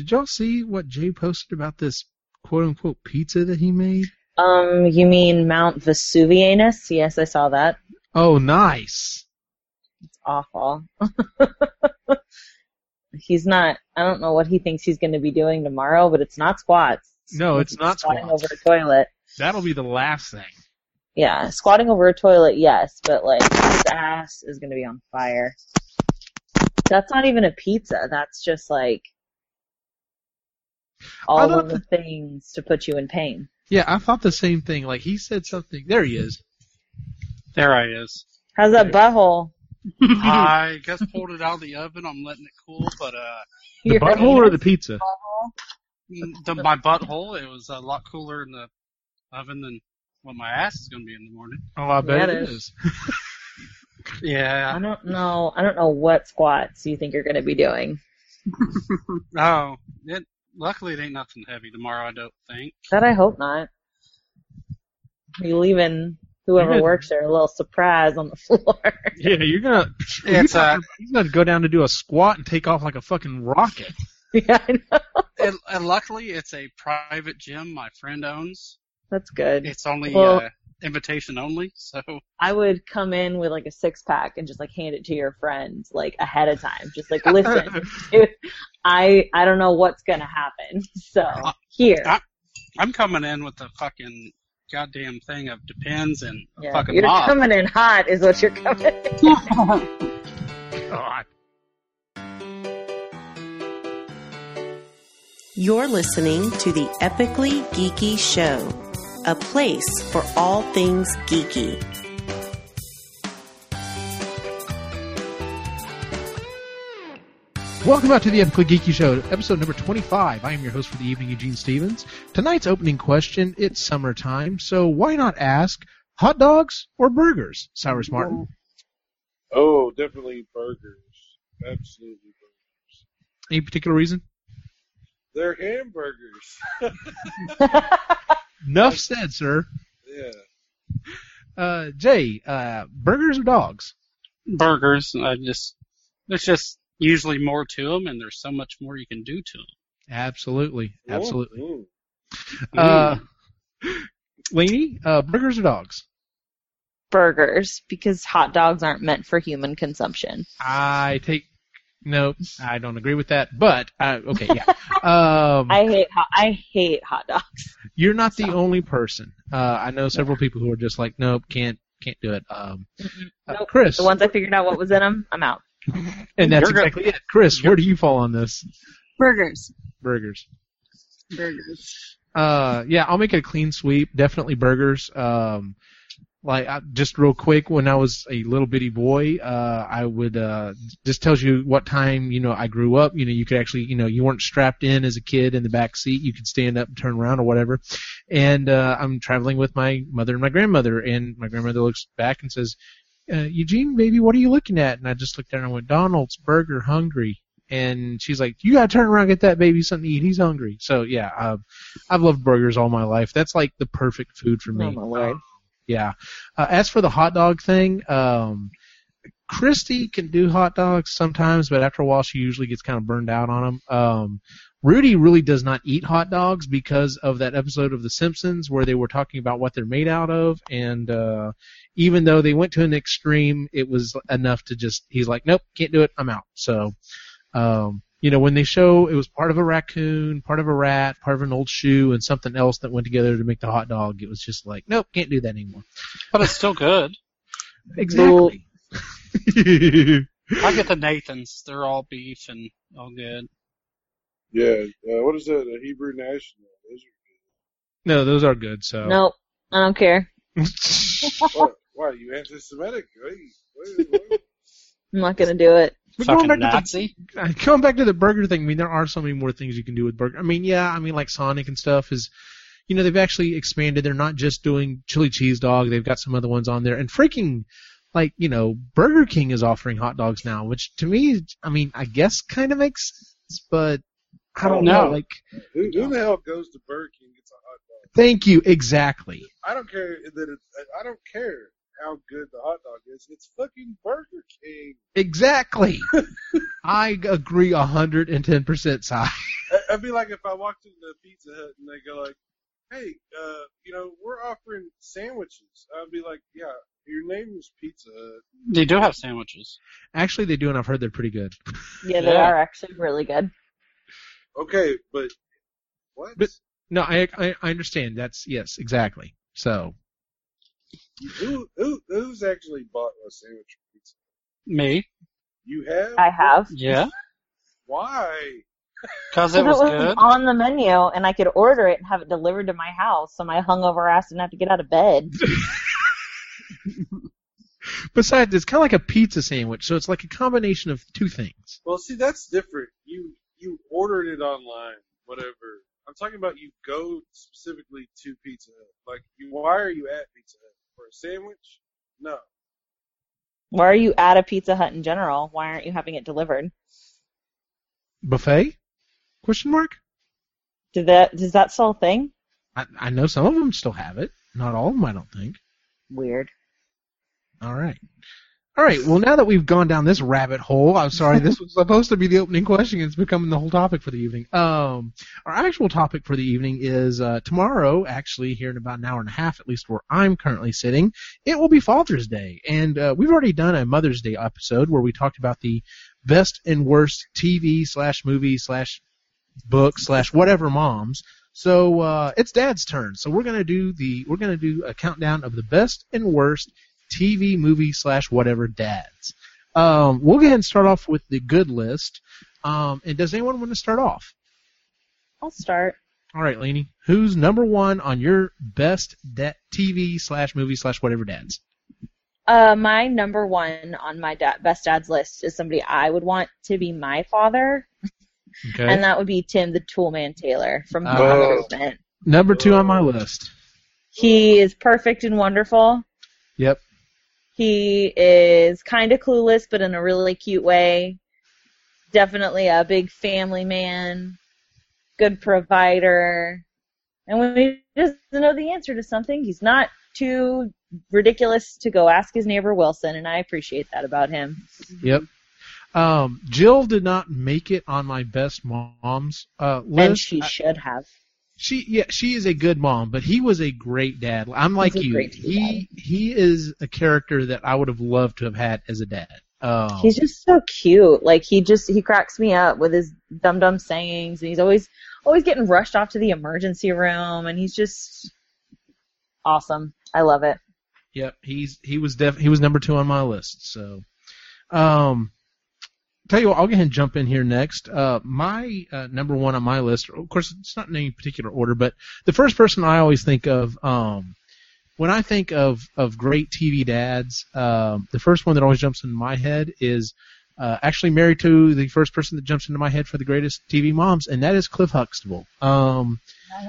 did y'all see what Jay posted about this quote unquote pizza that he made? Um, you mean Mount Vesuvianus? Yes, I saw that. Oh, nice. It's awful. he's not. I don't know what he thinks he's going to be doing tomorrow, but it's not squats. No, it's not squatting squats. over a toilet. That'll be the last thing. Yeah, squatting over a toilet, yes, but like his ass is going to be on fire. That's not even a pizza. That's just like all of the things to put you in pain. Yeah, I thought the same thing. Like he said something. There he is. There I is. How's that butthole? I just pulled it out of the oven. I'm letting it cool, but uh, The Your butthole or the pizza? butthole? the, my butthole it was a lot cooler in the oven than what my ass is going to be in the morning. Oh, I bet Yeah, it it is. is. Yeah. I don't know. I don't know what squats you think you're going to be doing. Oh, it. Luckily, it ain't nothing heavy tomorrow. I don't think. That I hope not. You leaving whoever You're works there a little surprise on the floor. Yeah, you're gonna. It's uh, He's gonna go down to do a squat and take off like a fucking rocket. yeah, I know. and, and luckily it's a private gym my friend owns. That's good. It's only Well- uh, invitation only, so I would come in with like a six pack and just like hand it to your friend like ahead of time. Just like listen, dude, I I don't know what's gonna happen. So here, I- I'm coming in with the fucking goddamn thing of depends and a yeah, fucking you're mob. coming in hot, is what you're coming. in. God. You're listening to the Epically Geeky Show, a place for all things geeky. Welcome back to the Epically Geeky Show, episode number 25. I am your host for the evening, Eugene Stevens. Tonight's opening question, it's summertime, so why not ask hot dogs or burgers, Cyrus Martin? Oh, definitely burgers. Absolutely burgers. Any particular reason? They're hamburgers. Enough said, sir. yeah. Uh, Jay, uh, burgers or dogs? burgers. I just there's just usually more to them, and there's so much more you can do to them. Absolutely, absolutely. Ooh, Uh, Lainey, uh, burgers or dogs? Burgers, because hot dogs aren't meant for human consumption. I take no, I don't agree with that. But uh, okay, yeah. Um, I hate hot, I hate hot dogs. you're not the only person. Uh, I know several people who are just like, nope, can't can't do it. Um, uh, Nope. Chris, The ones I figured out what was in them, I'm out. and that's You're exactly it. Chris, where do you fall on this? Burgers. Burgers. Burgers. Uh, yeah, I'll make it a clean sweep. Definitely burgers. Um, like just real quick, when I was a little bitty boy, uh, I would uh, just tells you what time you know I grew up. You know, you could actually, you know, you weren't strapped in as a kid in the back seat. You could stand up and turn around or whatever. And uh, I'm traveling with my mother and my grandmother, and my grandmother looks back and says, uh, "Eugene, baby, what are you looking at?" And I just looked at her and went, "Donald's Burger Hungry." And she's like, "You gotta turn around, and get that baby something to eat. He's hungry." So yeah, uh, I've loved burgers all my life. That's like the perfect food for me. Oh my. Yeah. Uh, as for the hot dog thing, um, Christy can do hot dogs sometimes, but after a while she usually gets kind of burned out on them. Um, Rudy really does not eat hot dogs because of that episode of The Simpsons where they were talking about what they're made out of, and uh, even though they went to an extreme, it was enough to just he's like, nope, can't do it, I'm out. So, um, you know, when they show it was part of a raccoon, part of a rat, part of an old shoe, and something else that went together to make the hot dog, it was just like, nope, can't do that anymore. But it's still good. Exactly. I get the Nathans. They're all beef and all good. Yeah. Uh, what is that? A Hebrew national? Those no, those are good. So Nope. I don't care. are- what? Why are you anti-Semitic? Wait, wait, wait. I'm not gonna do it. But going Fucking back to Nazi. the, going back to the burger thing, I mean, there are so many more things you can do with burger. I mean, yeah, I mean, like Sonic and stuff is, you know, they've actually expanded. They're not just doing chili cheese dog. They've got some other ones on there, and freaking, like, you know, Burger King is offering hot dogs now, which to me, I mean, I guess kind of makes sense, but I don't know. No. Like, Who, who the hell goes to Burger King and gets a hot dog? thank you, exactly. I don't care that it. I don't care. How good the hot dog is. It's fucking Burger King. Exactly. I agree hundred and ten percent, Si. I- I'd be like if I walked into the Pizza Hut and they go like, "Hey, uh, you know, we're offering sandwiches." I'd be like, "Yeah, your name is Pizza Hut." They do have sandwiches. Actually, they do, and I've heard they're pretty good. Yeah, they Yeah. are actually really good. Okay, but what? But- No, I, I I understand. That's yes, exactly. So who who who's actually bought a sandwich from Pizza? Me? You have? I have. Yeah. Why? Because it was good. on the menu, and I could order it and have it delivered to my house, so my hungover ass didn't have to get out of bed. besides, it's kind of like a pizza sandwich, so it's like a combination of two things. Well, see, that's different. You you ordered it online, whatever. I'm talking about you go specifically to Pizza Hut. Like, you, why are you at Pizza Hut for a sandwich? No. Why are you at a Pizza Hut in general? Why aren't you having it delivered? Buffet? Question mark? Did that does that still a thing? I, I know some of them still have it. Not all of them, I don't think. Weird. All right. All right. Well, now that we've gone down this rabbit hole, I'm sorry, this was supposed to be the opening question. It's becoming the whole topic for the evening. Um, our actual topic for the evening is uh, tomorrow. Actually, here in about an hour and a half, at least where I'm currently sitting, it will be Father's Day, and uh, we've already done a Mother's Day episode where we talked about the best and worst TV slash movie slash book slash whatever moms. So uh, it's Dad's turn. So we're gonna do the we're gonna do a countdown of the best and worst TV, movie slash whatever dads. Um, we'll go ahead and start off with the good list. Um, and does anyone want to start off? I'll start. All right, Lainey. Who's number one on your best da- TV slash movie slash whatever dads? Uh, my number one on my da- best dad's list is somebody I would want to be my father, Okay. and that would be Tim the Toolman Taylor from. Home Improvement. number two on my list. He is perfect and wonderful. Yep. He is kind of clueless, but in a really cute way. Definitely a big family man, good provider. And when he doesn't know the answer to something, he's not too ridiculous to go ask his neighbor Wilson, and I appreciate that about him. Yep. Um, Jill did not make it on my best moms uh, list. And she should have. She yeah, she is a good mom, but he was a great dad. I'm like you. He he is a character that I would have loved to have had as a dad. Um, He's just so cute. Like he just he cracks me up with his dumb dumb sayings, and he's always always getting rushed off to the emergency room, and he's just awesome. I love it. Yep, he's he was def he was number two on my list. So, um, tell you what, I'll go ahead and jump in here next. Uh, my uh, number one on my list, of course, it's not in any particular order, but the first person I always think of, um, when I think of of great TV dads, um, the first one that always jumps into my head is. Uh, actually married to the first person that jumps into my head for the greatest TV moms, and that is Cliff Huxtable. Um,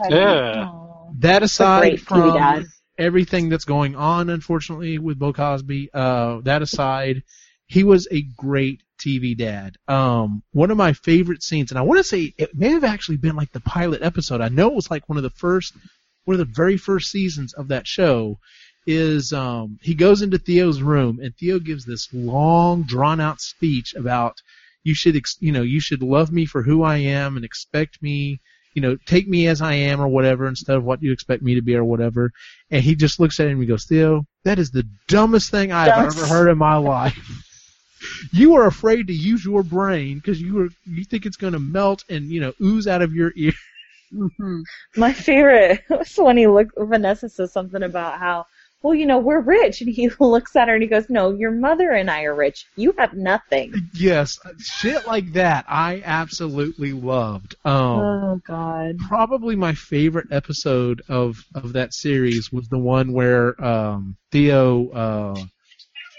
Yeah. That aside from everything that's going on, unfortunately, with Bill Cosby, uh, that aside, he was a great TV dad. Um, one of my favorite scenes, and I want to say it may have actually been like the pilot episode. I know it was like one of the first, one of the very first seasons of that show. Is um, he goes into Theo's room and Theo gives this long, drawn out speech about you should, ex- you know, you should love me for who I am and expect me you know, take me as I am or whatever instead of what you expect me to be or whatever. And he just looks at him and he goes, Theo, that is the dumbest thing I've ever heard in my life. You are afraid to use your brain because you are, you think it's going to melt and, you know, ooze out of your ear. hmm My favorite was when he looked. Vanessa says something about how, well, you know, we're rich, and he looks at her and he goes, "No, your mother and I are rich. You have nothing." yes, shit like that I absolutely loved. Um, Oh God. probably my favorite episode of of that series was the one where um, Theo uh,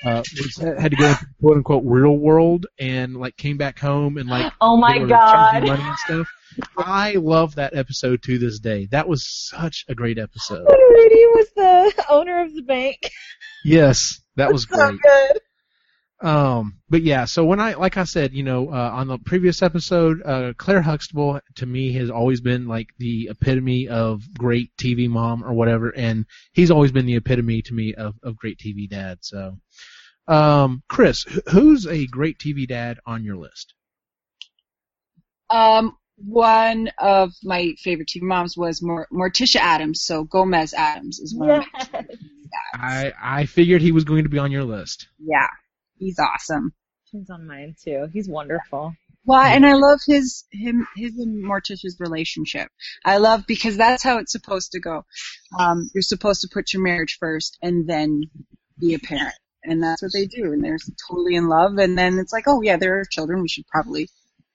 uh, was, had to go into quote unquote real world and like came back home and like Oh my they were charging God. money and stuff. I love that episode to this day. That was such a great episode. When Rudy was the owner of the bank. Yes, that was so great. good. Um, but yeah, so when I, like I said, you know, uh, on the previous episode, uh, Claire Huxtable to me has always been like the epitome of great TV mom or whatever, and he's always been the epitome to me of, of great TV dad. So, um, Chris, who's a great TV dad on your list? Um, one of my favorite TV moms was Mor- Morticia Addams, so Gomez Addams is one of my Yeah. I, I figured he was going to be on your list. Yeah, he's awesome. He's on mine too. He's wonderful. Well, and I love his him his and Morticia's relationship. I love because that's how it's supposed to go. Um, you're supposed to put your marriage first and then be a parent, and that's what they do. And they're totally in love, and then it's like, oh yeah, there are children. We should probably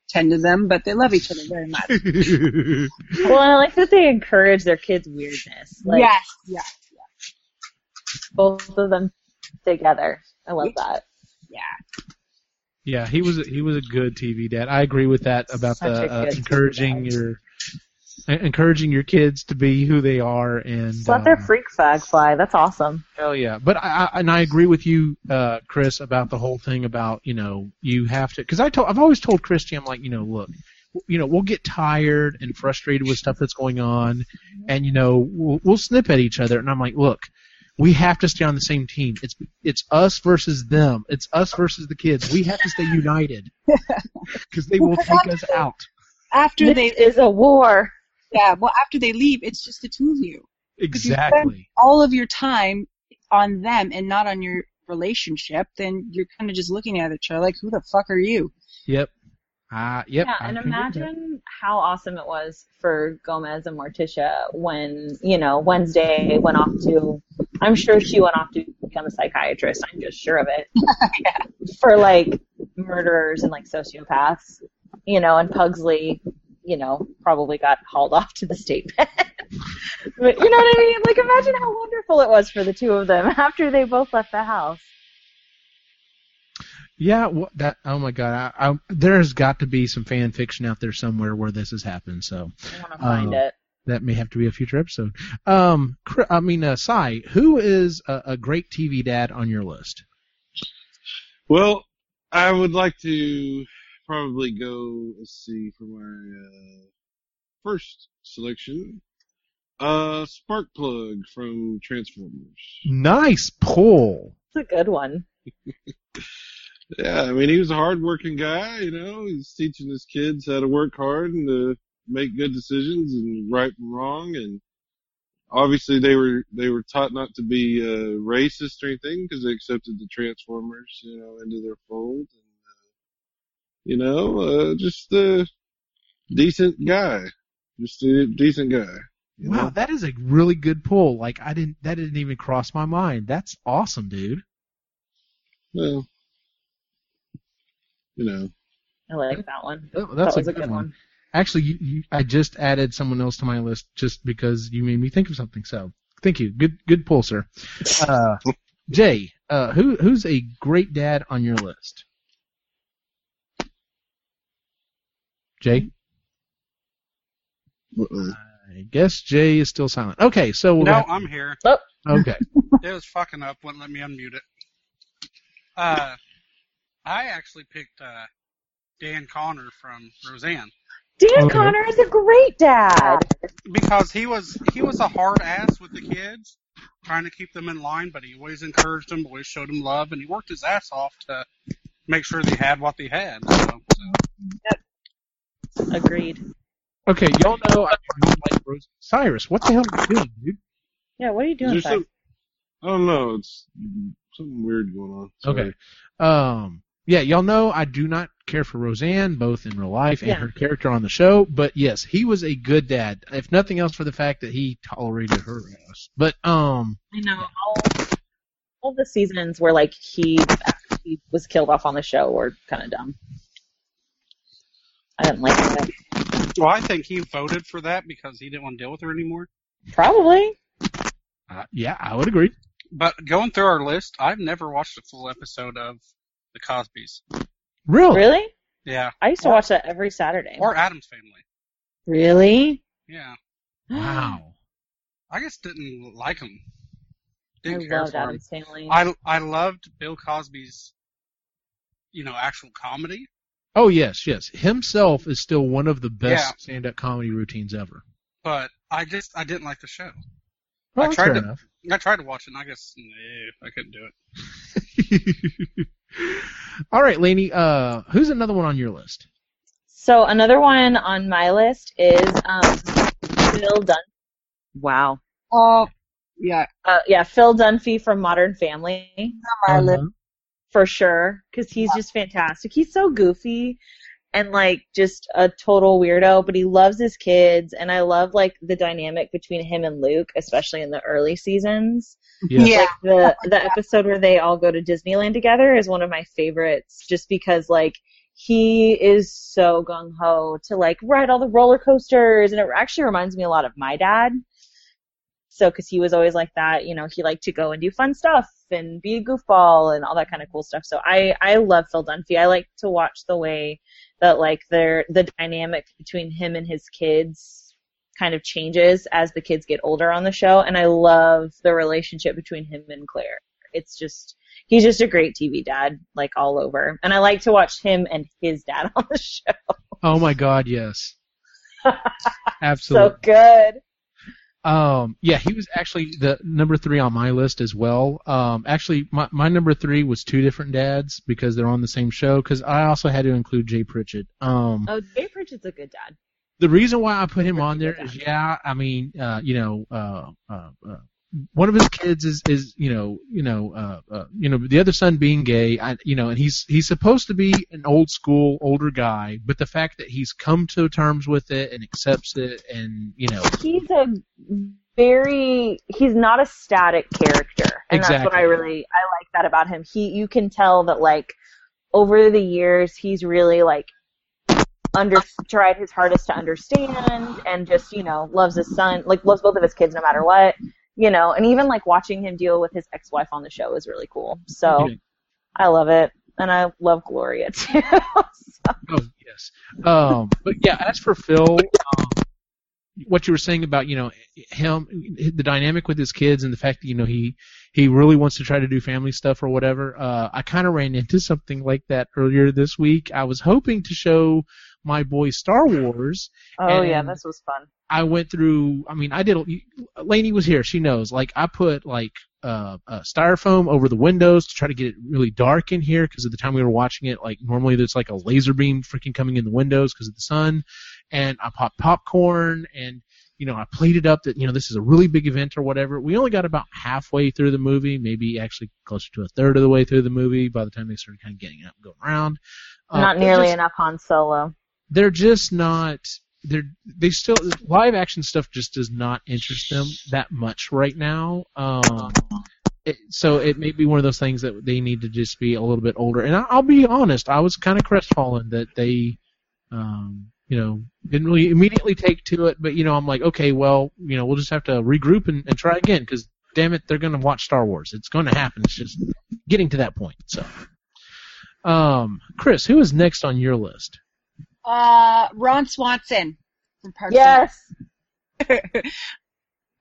tend to them, but they love each other very much. Well, I like that they encourage their kids' weirdness. Like yes, yes, both of them together. I love that. yeah. Yeah, he was a, he was a good TV dad. I agree with that about Such the uh, encouraging your en- encouraging your kids to be who they are and Just let their um, freak flag fly. That's awesome. hell yeah. But I, I and I agree with you, uh, Chris, about the whole thing about you know you have to because I told I've always told Christy I'm like you know look you know we'll get tired and frustrated with stuff that's going on and you know we'll, we'll snip at each other and I'm like look we have to stay on the same team. It's it's us versus them. It's us versus the kids. We have to stay united because they will take us out. After This they, is a war. Yeah, well, after they leave, it's just the two of you. you spend- Exactly. all of your time on them and not on your relationship, then you're kind of just looking at each other like, who the fuck are you? Yep. Uh, yep. yeah, I and can agree with that. imagine how awesome it was for Gomez and Morticia when, you know, Wednesday went off to, I'm sure she went off to become a psychiatrist. I'm just sure of it. For like murderers and like sociopaths, you know, and Pugsley, you know, probably got hauled off to the state pen. but you know what I mean? Like imagine how wonderful it was for the two of them after they both left the house. Yeah, wha- that. Oh my God, I, I, there's got to be some fan fiction out there somewhere where this has happened. So I want to find Uh, it. that may have to be a future episode. Um, I mean, uh, Sai, who is a, a great TV dad on your list? Well, I would like to probably go. Let's see for my uh, first selection. Uh, Sparkplug from Transformers. Nice pull. It's a good one. Yeah, I mean he was a hard-working guy. You know, he's teaching his kids how to work hard and to make good decisions and right from wrong. And obviously they were they were taught not to be uh, racist or anything because they accepted the Transformers, you know, into their fold. And you know, uh, just a decent guy, just a decent guy. Wow, know? that is a really good pull. Like I didn't, that didn't even cross my mind. That's awesome, dude. Well, you know, I like that one. That- That's that was a a good good one. one. Actually, you, you, I just added someone else to my list just because you made me think of something. So, thank you. Good, good pull, sir. Uh, Jay, uh, who who's a great dad on your list? Jay. I guess Jay is still silent. Okay, so we'll No, have- I'm here. okay. It was fucking up. Wouldn't let me unmute it. Uh, I actually picked uh, Dan Connor from Roseanne Dan Okay. Connor is a great dad. because he was he was a hard ass with the kids, trying to keep them in line, but he always encouraged them, always showed them love, and he worked his ass off to make sure they had what they had. So, so. Agreed. Okay, y'all know I don't like Rose. Cyrus, what the hell are you doing, dude? Yeah, what are you doing? some, I don't know. It's something weird going on. Sorry. Okay. Um, yeah, y'all know I do not care for Roseanne, both in real life and Yeah. her character on the show. But yes, he was a good dad. If nothing else, for the fact that he tolerated her ass. But um, I know all, all the seasons where like he he was killed off on the show were kind of dumb. I didn't like it. Well, I think he voted for that because he didn't want to deal with her anymore. Probably. uh, yeah, I would agree. But going through our list, I've never watched a full episode of The Cosbys. Really? Really? Yeah, I used to watch that every Saturday. or Addams Family. really? Yeah, Wow. I just didn't like him. I Didn't care loved for him. Addams Family. I I loved Bill Cosby's you know, actual comedy. Oh yes, yes. Himself is still one of the best Yeah. stand-up comedy routines ever. But I just I didn't like the show. Well, I tried fair to- enough. I tried to watch it, and I guess nah, I couldn't do it. All right, Lainey. Uh, who's another one on your list? So another one on my list is um, Phil Dun. Wow. Oh, yeah. Uh, yeah, Phil Dunphy from Modern Family On my list. For sure because he's just fantastic. He's so goofy and like just a total weirdo, but he loves his kids, and I love like the dynamic between him and Luke, especially in the early seasons. Yes. Yeah. Like the the episode where they all go to Disneyland together is one of my favorites, just because like he is so gung ho to like ride all the roller coasters, and it actually reminds me a lot of my dad. So, because he was always like that, you know, he liked to go and do fun stuff and be a goofball and all that kind of cool stuff. So, I I love Phil Dunphy. I like to watch the way that like their the dynamic between him and his kids kind of changes as the kids get older on the show, and I love the relationship between him and Claire. It's just he's just a great TV dad, like all over, and I like to watch him and his dad on the show. Oh my God, yes. Absolutely. So good. Um, yeah, he was actually the number three on my list as well. Um, actually, my, my number three was two different dads because they're on the same show. Because I also had to include Jay Pritchett. Um, Oh, Jay Pritchett's a good dad. the reason why I put him on there is, yeah, I mean, uh, you know, uh, uh, uh, one of his kids is, is, you know, you know, uh, uh, you know, the other son being gay, I, you know, and he's, he's supposed to be an old school, older guy, but the fact that he's come to terms with it and accepts it and, you know, He's a very he's not a static character, and that's what I really I like that about him. He you can tell that like over the years he's really like under tried his hardest to understand and just you know loves his son like loves both of his kids no matter what you know and even like watching him deal with his ex-wife on the show is really cool so i love it and i love gloria too So- Oh yes. Um, but yeah, as for Phil, um, what you were saying about you know him, the dynamic with his kids, and the fact that you know he he really wants to try to do family stuff or whatever. Uh, I kind of ran into something like that earlier this week. I was hoping to show my boy Star Wars. oh yeah this was fun I went through. I mean, I did. Lainey was here. She knows. Like, I put like uh, uh, styrofoam over the windows to try to get it really dark in here because at the time we were watching it, like normally there's like a laser beam freaking coming in the windows because of the sun. And I popped popcorn and you know I plated up that you know this is a really big event or whatever. We only got about halfway through the movie, maybe actually closer to a third of the way through the movie by the time they started kind of getting up and going around. Uh, not nearly just- enough han solo they're just not they're they still live action stuff just does not interest them that much right now. Um it, so it may be one of those things that they need to just be a little bit older. And I, i'll be honest i was kind of crestfallen that they um you know didn't really immediately take to it. But you know i'm like okay well you know we'll just have to regroup and, and try again because damn it they're going to watch star wars. It's going to happen. It's just getting to that point so. Um chris who is next on your list Uh, Ron Swanson from Parks yes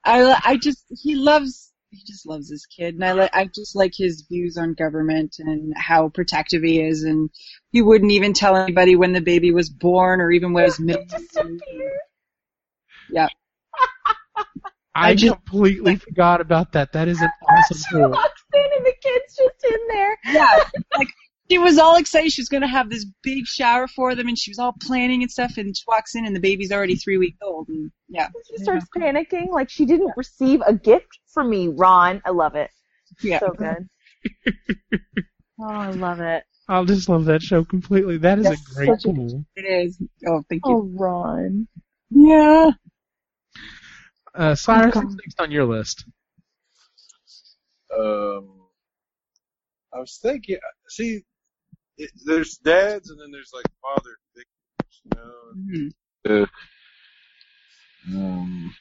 I I just he loves he just loves his kid, and I like I just like his views on government and how protective he is, and he wouldn't even tell anybody when the baby was born or even when it was made. Yeah, I, I just- completely forgot about that. That is an awesome she walks in and the kid's just in there. yeah, like she was all excited she was gonna have this big shower for them, and she was all planning and stuff, and she walks in and the baby's already three weeks old, and yeah, She starts panicking like she didn't receive a gift from me, Ron. I love it. yeah. So good. oh, I love it. I'll just love that show completely. That is That's a great such a- tool. It is. Oh, thank you. Oh, Ron. Yeah. Uh, Cyrus, what's next on your list? Um, I was thinking, see, it, there's dads and then there's like father figures, you know. Mhm. Uh, um,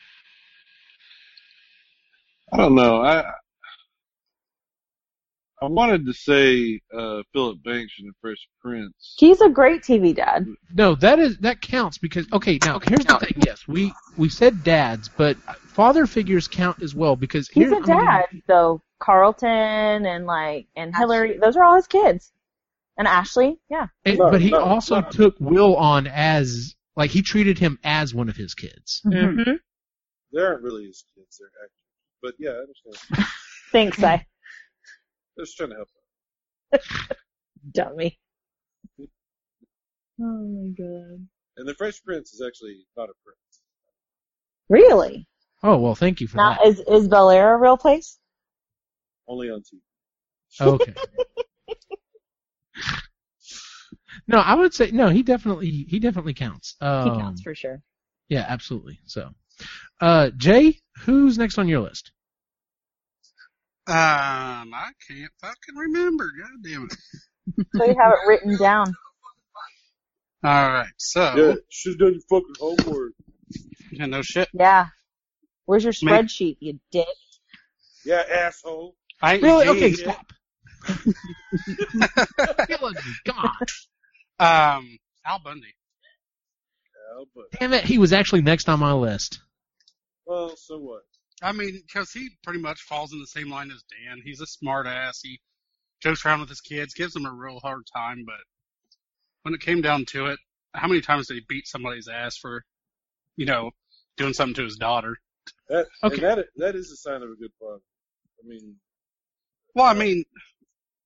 I don't know. I I wanted to say uh, Philip Banks in The Fresh Prince. He's a great TV dad. No, that is that counts because okay. Now here's the thing. Yes, we we said dads, but father figures count as well because He's here- a dad, though. Carlton and like and Hillary, those are all his kids. And Ashley, yeah. And- but he also took Will on as like he treated him as one of his kids. Mm-hmm. They aren't really his kids, they're actors. But yeah, I understand. Thanks, I They're just trying to help out. dummy. Oh my god. And the Fresh Prince is actually not a prince. Really? Oh well, thank you for that. Now, that. is is Bel Air a real place? Only on TV. Okay. no, I would say no. He definitely he definitely counts. He Um, counts for sure. Yeah, absolutely. So, uh, Jay, who's next on your list? Um, I can't fucking remember. God damn it. So you have it written down. All right, so Yeah, should've done your fucking homework. yeah, no shit. Yeah. Where's your Make- spreadsheet, you dick? Yeah, asshole. I ain't Really? Okay, stop. Killing me. Come on. Um, Al Bundy. Yeah, but, Damn it, he was actually next on my list. well, so what? I mean, because he pretty much falls in the same line as Dan. He's a smart ass. He jokes around with his kids, gives them a real hard time, but when it came down to it, how many times did he beat somebody's ass for, you know, doing something to his daughter? That, Okay. and that, that is a sign of a good father. I mean, Well, I mean,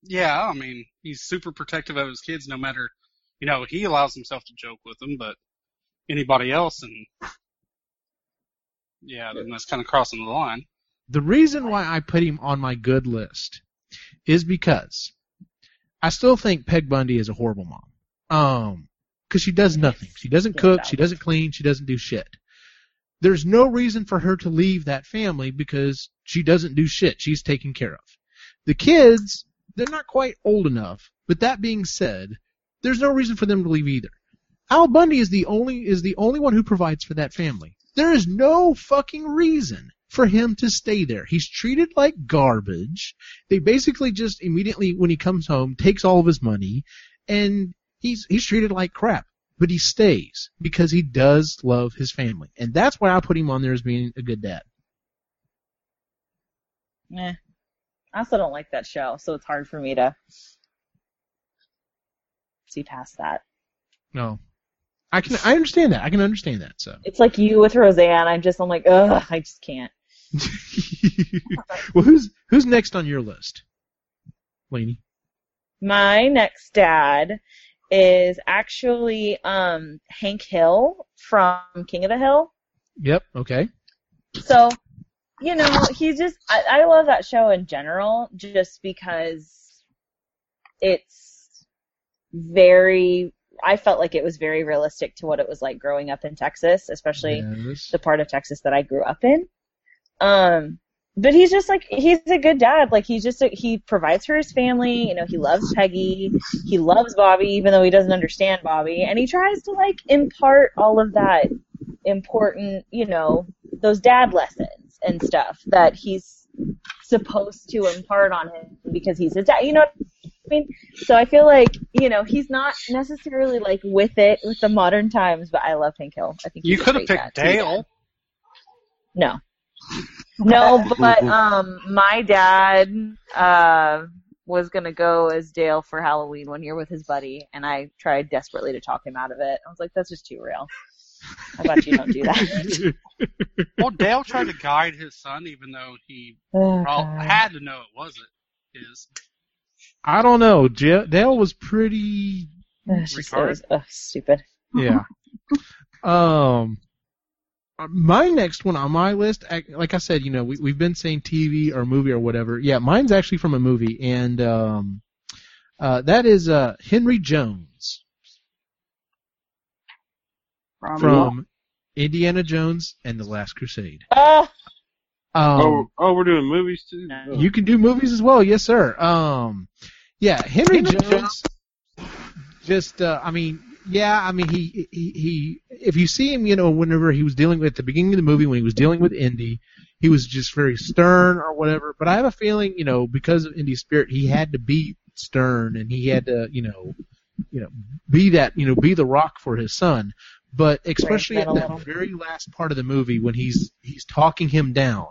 yeah, I mean, he's super protective of his kids no matter, you know, he allows himself to joke with them, but anybody else and, yeah, then that's kind of crossing the line. The reason why I put him on my good list is because I still think Peg Bundy is a horrible mom. Um, because she does nothing. She doesn't cook. She doesn't clean. She doesn't do shit. There's no reason for her to leave that family because she doesn't do shit. She's taken care of. The kids, they're not quite old enough. But that being said, there's no reason for them to leave either. Al Bundy is the only is the only one who provides for that family. There is no fucking reason for him to stay there. He's treated like garbage. They basically just immediately when he comes home takes all of his money and he's he's treated like crap. But he stays because he does love his family. And that's why I put him on there as being a good dad. Eh. I also don't like that show, so it's hard for me to see past that. No. I can I understand that. I can understand that, so. It's like you with Roseanne. I'm just, I'm like, ugh, I just can't. well who's who's next on your list? Laney. My next dad is actually um Hank Hill from King of the Hill. Yep, okay. So, you know, he just I, I love that show in general just because it's very I felt like it was very realistic to what it was like growing up in Texas, especially Yes. the part of Texas that I grew up in. Um, but he's just like he's a good dad. Like he's just a, he provides for his family. You know, he loves Peggy. He loves Bobby, even though he doesn't understand Bobby, and he tries to like impart all of that important, you know, those dad lessons and stuff that he's supposed to impart on him because he's a dad. You know what I mean? So I feel like you know he's not necessarily like with it with the modern times, but I love Hank Hill. I think You could have picked dad. Dale. No. No, but um my dad uh was gonna go as Dale for Halloween one year with his buddy and I tried desperately to talk him out of it. I was like, That's just too real. How about you don't do that? Well, Dale tried to guide his son, even though he Oh, had to know it wasn't his. I don't know. J- Dale was pretty It's just- it retarded. was, ugh, stupid. Yeah. um, my next one on my list, like I said, you know, we, we've been saying TV or movie or whatever. Yeah, mine's actually from a movie, and um, uh, that is uh, Henry Jones From, from Indiana Jones and the Last Crusade. Ah, Um, oh, oh, we're doing movies too. No. Oh. You can do movies as well, yes, sir. Um, yeah, Henry Jones. Just, uh, I mean, yeah, I mean, he, he, he, if you see him, you know, whenever he was dealing with at the beginning of the movie when he was dealing with Indy, he was just very stern or whatever. But I have a feeling, you know, because of Indy's spirit, he had to be stern and he had to, you know, you know, be that, you know, be the rock for his son. But especially at that very last part of the movie when he's he's talking him down,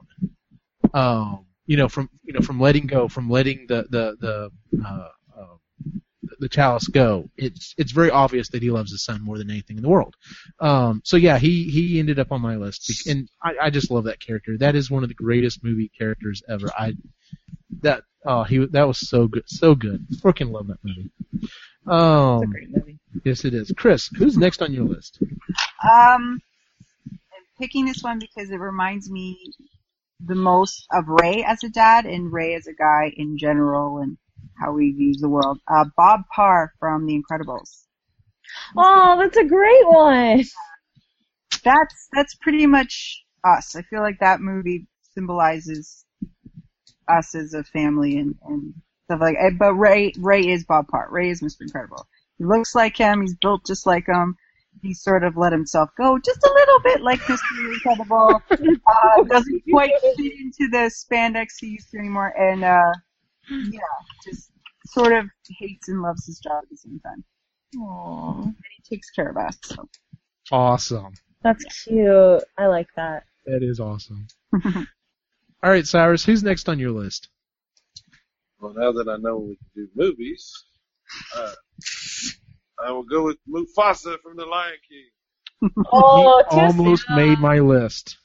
um, you know, from you know from letting go, from letting the the the uh, uh, the chalice go, it's it's very obvious that he loves his son more than anything in the world. Um, so yeah, he he ended up on my list, and I, I just love that character. That is one of the greatest movie characters ever. I that oh he that was so good, so good. Freaking love that movie. It's a Um, great movie. Yes, it is. Chris, who's next on your list? Um, I'm picking this one because it reminds me the most of Ray as a dad and Ray as a guy in general and how he views the world. Uh, Bob Parr from The Incredibles. Oh, that's a great one. That's that's pretty much us. I feel like that movie symbolizes us as a family and, and stuff like. eh, But Ray Ray is Bob Parr. Ray is Mr. Incredible. He looks like him. He's built just like him. He sort of let himself go just a little bit like Mr. Incredible. Uh, doesn't quite fit into the spandex he used to anymore. And uh, yeah, just sort of hates and loves his job at the same time. Aw, And he takes care of us. So. Awesome. that's cute. I like that. That is awesome. All right, Cyrus, who's next on your list? Well, now that I know we can do movies, uh, I will go with Mufasa from The Lion King. Oh, he almost soon. made my list.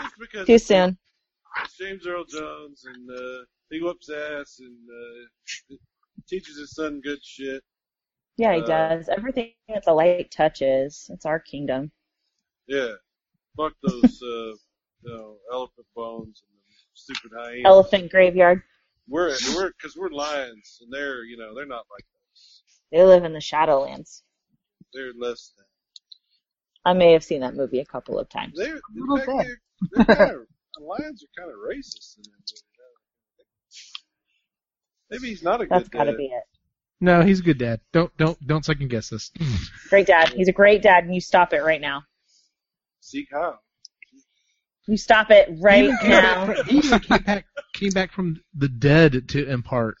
Just because Too soon. James Earl Jones and uh, he whoops ass and uh, teaches his son good shit. Yeah, he Uh, does. Everything that the light touches. It's our kingdom. Yeah, fuck those uh, you know, elephant bones and the stupid hyenas. Elephant graveyard. We're we're because we're lions and they're you know they're not like us. They live in the Shadowlands. They're less than. I may have seen that movie a couple of times. They're, in little fact, bit. they're, they're kind of, lions are kind of racist in that movie. Maybe he's not a That's good uh, got to dad. be it. No, he's a good dad. Don't don't don't second guess this. Great dad. He's a great dad, and you stop it right now. Seek how? You stop it right Even now. even came back came back from the dead to impart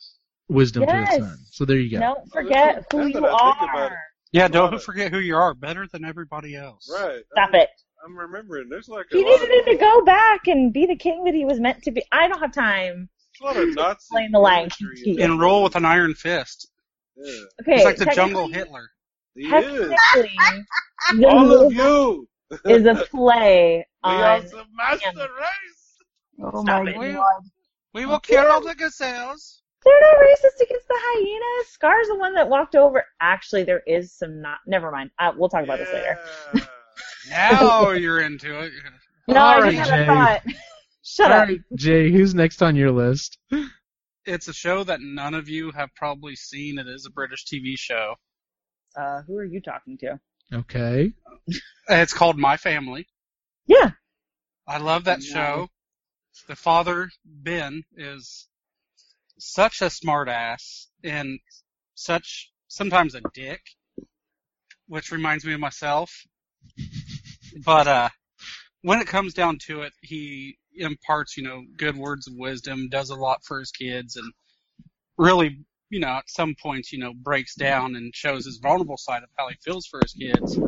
wisdom to Yes. his son. So there you go. Don't forget who that you I think about are. Yeah, There's a lot don't of- forget who you are. Better than everybody else. Right. Stop I'm, it. I'm remembering. There's like a He lot, of, needed to go back and be the king that he was meant to be. I don't have time. a lot of Nazi Playing the Lion King. in that. Enroll with an iron fist. Yeah, Okay, He's like the jungle Hitler. he is. Technically, the All of you. is a play We on. are the master race. Oh Stop my it. god. We will kill all the gazelles. They're not racist against the hyenas. Scar's the one that walked over. Actually, there is some not. Never mind. Uh, we'll talk about this later. Now you're into it. No, All I right, just had a Jay. thought. Shut All up. right, Jay, who's next on your list? It's a show that none of you have probably seen. It is a British TV show. Uh, who are you talking to? Okay. It's called My Family. Yeah. I love that No. show. The father, Ben, is such a smart ass and such sometimes a dick, which reminds me of myself. But uh when it comes down to it, he imparts, you know, good words of wisdom, does a lot for his kids and really, you know, at some points, you know, breaks down and shows his vulnerable side of how he feels for his kids.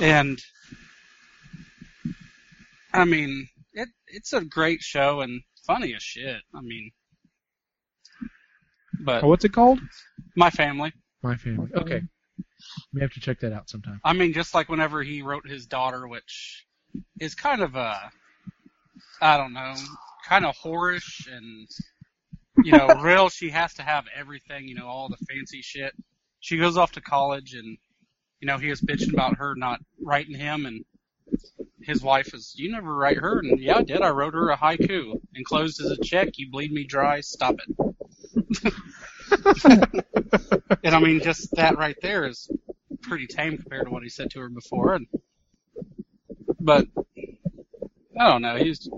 And I mean, it it's a great show and funny as shit. I mean, but Oh, what's it called? my family. My family. Mm-hmm. Okay. We have to check that out sometime. I mean, just like whenever he wrote his daughter, which is kind of a, I don't know, kind of whorish and, you know, real. She has to have everything, you know, all the fancy shit. She goes off to college and, you know, he was bitching about her not writing him and his wife is, you never write her. And yeah, I did. I wrote her a haiku enclosed as a check. You bleed me dry. Stop it. and I mean, just that right there is pretty tame compared to what he said to her before. And, but I don't know. He's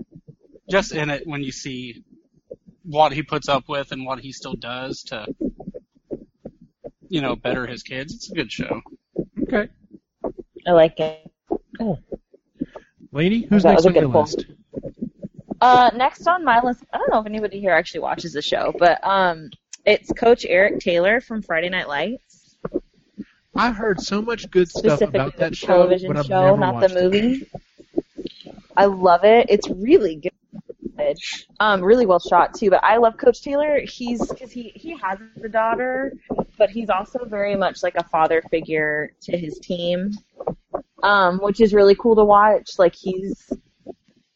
just in it when you see what he puts up with and what he still does to, you know, better his kids. It's a good show. Okay. I like it. Laney, who's That next on your list? Uh, next on my list, I don't know if anybody here actually watches the show, but um, it's Coach Eric Taylor from Friday Night Lights, I've heard so much good stuff specifically about that the show, television but I've show, never not watched the it. movie. I love it. It's really good. good. Um, really well shot too. But I love Coach Taylor. He's because he he has a daughter, but he's also very much like a father figure to his team, um, which is really cool to watch. Like he's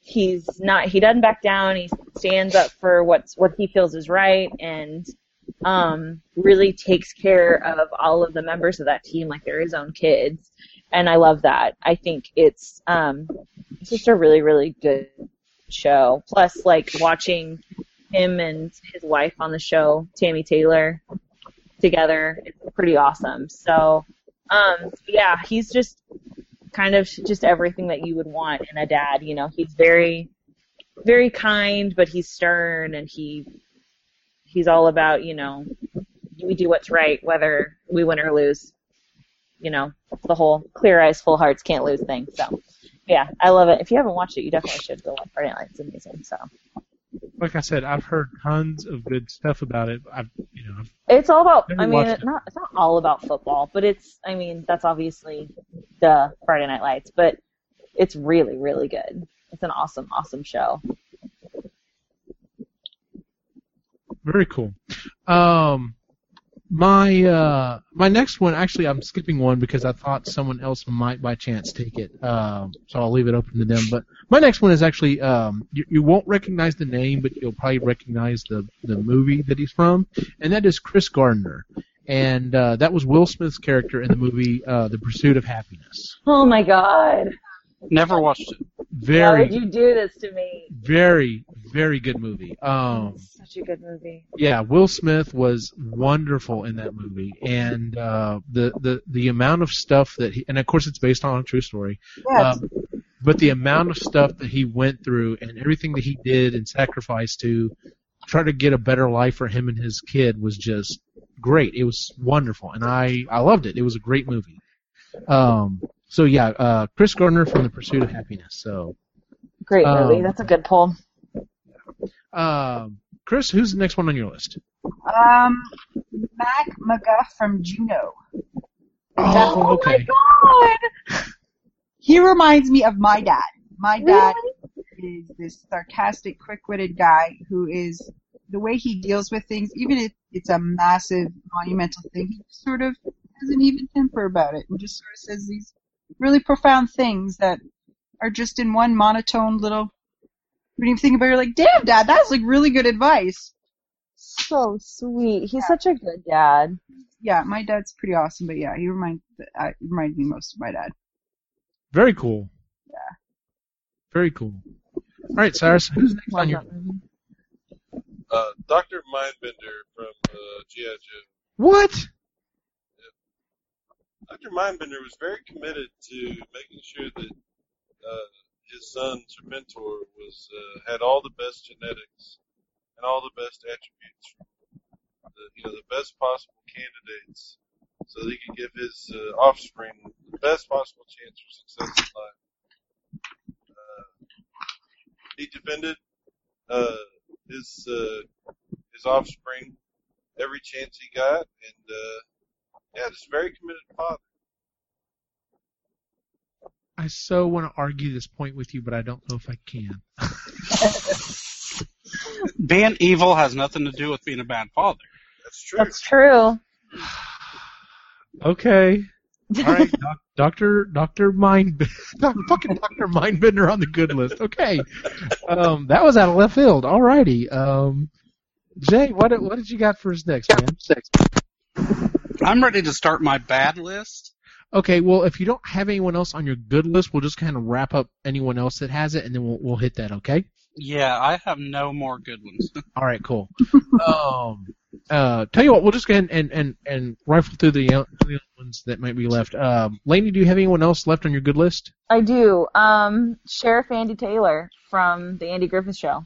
he's not he doesn't back down. He stands up for what's what he feels is right and um, really takes care of all of the members of that team like they're his own kids. And I love that. I think it's um, it's just a really really good show. Plus, like watching him and his wife on the show, Tammy Taylor, together, it's pretty awesome. So, um, yeah, he's just kind of just everything that you would want in a dad. You know, he's very, very kind, but he's stern, and he he's all about you know we do what's right whether we win or lose. You know, the whole clear eyes, full hearts, can't lose thing. So, yeah, I love it. If you haven't watched it, you definitely should go watch Night. It's amazing. So. Like I said, I've heard tons of good stuff about it. I've, you know, I've It's all about. I mean, it's it. not. It's not all about football, but it's. I mean, that's obviously the Friday Night Lights, but it's really, really good. It's an awesome, awesome show. Very cool. Um, my uh, my next one, actually, I'm skipping one because I thought someone else might by chance take it. Um, so I'll leave it open to them. But my next one is actually um, you, you won't recognize the name, but you'll probably recognize the the movie that he's from, and that is Chris Gardner. And uh, that was Will Smith's character in the movie uh, The Pursuit of Happyness. Oh my God! Never watched it. Why Very, would you do this to me? very, very good movie. Um, such a good movie. yeah, Will Smith was wonderful in that movie, and uh, the the the amount of stuff that he, and of course it's based on a true story, Yes. um, but the amount of stuff that he went through and everything that he did and sacrificed to try to get a better life for him and his kid was just great. It was wonderful, and I I loved it. It was a great movie. Um, so yeah, uh, Chris Gardner from The Pursuit of Happyness. So, Great Um. That's a good pull. um, Chris, who's the next one on your list? Um, Mac MacGuff from Juno. Oh, okay. my God! He reminds me of my dad. My dad is this sarcastic, quick-witted guy who is the way he deals with things, even if it's a massive, monumental thing, he sort of has an even temper about it and just sort of says these really profound things that are just in one monotone little. When you think about it, you're like, damn, dad, that's like really good advice. So sweet. He's such a good dad. Yeah, my dad's pretty awesome, but yeah, he reminds uh, reminds me most of my dad. Very cool. Yeah. Very cool. All right, Cyrus, who's next on your. Uh, Dr. Mindbender from uh, G.I. Joe. What? Dr. Mindbender was very committed to making sure that uh, his son Serpentor was uh, had all the best genetics and all the best attributes, the, you know, the best possible candidates, so that he could give his uh, offspring the best possible chance for success in life. Uh, he defended uh, his uh, his offspring every chance he got, and uh, yeah, just very committed father. I so want to argue this point with you, but I don't know if I can. Being evil has nothing to do with being a bad father. That's true. That's true. Okay. All right, doc, Doctor Doctor Mind, doc, fucking Doctor Mindbender on the good list. Okay, um, that was out of left field. All righty. Um, Jay, what what did you got for us next, man? I'm ready to start my bad list. Okay, well, if you don't have anyone else on your good list, we'll just kind of wrap up anyone else that has it, and then we'll we'll hit that. Okay. Yeah, I have no more good ones. All right, cool. um, uh, tell you what, we'll just go ahead and and and rifle through the, uh, the ones that might be left. Um, Lainey, do you have anyone else left on your good list? I do. Um, Sheriff Andy Taylor from the Andy Griffith Show.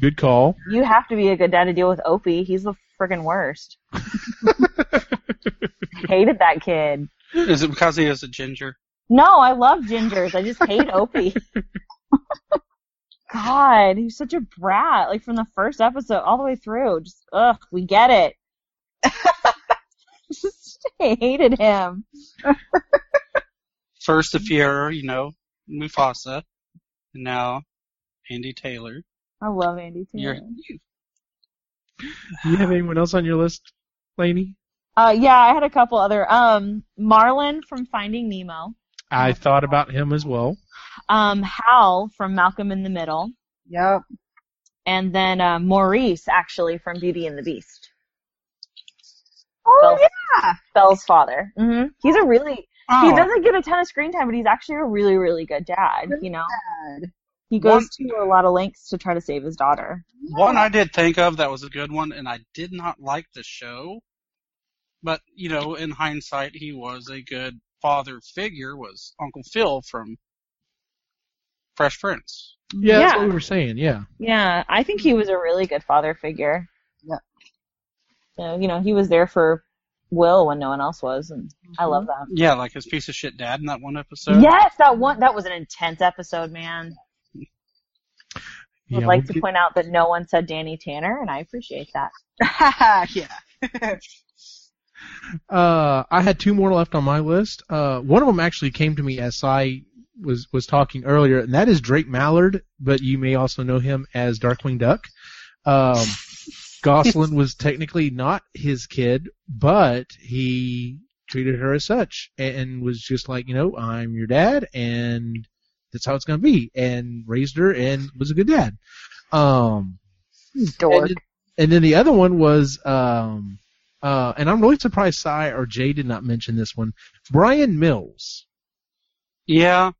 Good call. You have to be a good dad to deal with Opie. He's the friggin' worst. Hated that kid. Is it because he is a ginger? No, I love gingers. I just hate Opie. God, he's such a brat. Like from the first episode all the way through. Just ugh, we get it. just hated him. First, if you're, you know, Mufasa, and now Andy Taylor. I love Andy Taylor. You're. Do you have anyone else on your list, Lainey? Uh, yeah, I had a couple other. Um, Marlin from Finding Nemo. I thought about him as well. Um, Hal from Malcolm in the Middle. Yep. And then uh, Maurice, actually, from Beauty and the Beast. Oh Belle's, yeah. Belle's father. hmm He's a really. He Oh, doesn't get a ton of screen time, but he's actually a really, really good dad. You know, Bad. He goes to a lot of lengths to try to save his daughter. one I did think of that was a good one, and I did not like the show. But, you know, in hindsight, he was a good father figure, was Uncle Phil from Fresh Prince. Yeah, that's what we were saying. Yeah. Yeah, I think he was a really good father figure. Yeah. So, you know, he was there for Will when no one else was, and I mm-hmm. love that. Yeah, like his piece of shit dad in that one episode. Yes, that one that was an intense episode, man. Yeah. Would like we'll to get- point out that no one said Danny Tanner, and I appreciate that. yeah. Uh, I had two more left on my list. Uh, one of them actually came to me as I was was talking earlier, and that is Drake Mallard, but you may also know him as Darkwing Duck. Um, Gosalyn was technically not his kid, but he treated her as such and was just like, you know, I'm your dad, and that's how it's gonna be, and raised her and was a good dad. Um, Dork. and then, and then the other one was, um, uh, and I'm really surprised Cy or Jay did not mention this one. Bryan Mills. Yeah,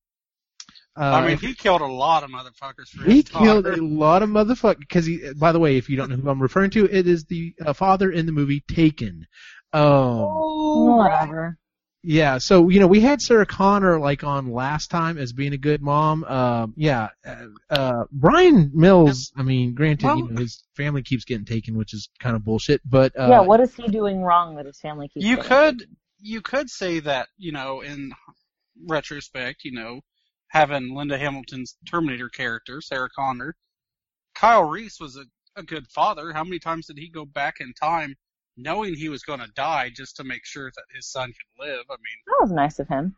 Uh, I mean, he killed a lot of motherfuckers for he his killed daughter. a lot of motherfuckers. Because he, by the way, if you don't know who I'm referring to, it is the uh, father in the movie Taken. Um, Oh, Whatever. Yeah. So you know, we had Sarah Connor like on last time as being a good mom. Um, yeah. Uh, uh, Bryan Mills. I mean, granted, you know, his family keeps getting taken, which is kind of bullshit. But uh, yeah, what is he doing wrong that his family keeps You could, taken? you could say that, you know, in retrospect, you know, having Linda Hamilton's Terminator character, Sarah Connor, Kyle Reese was a, a good father. How many times did he go back in time knowing he was going to die just to make sure that his son could live? I mean, That was nice of him.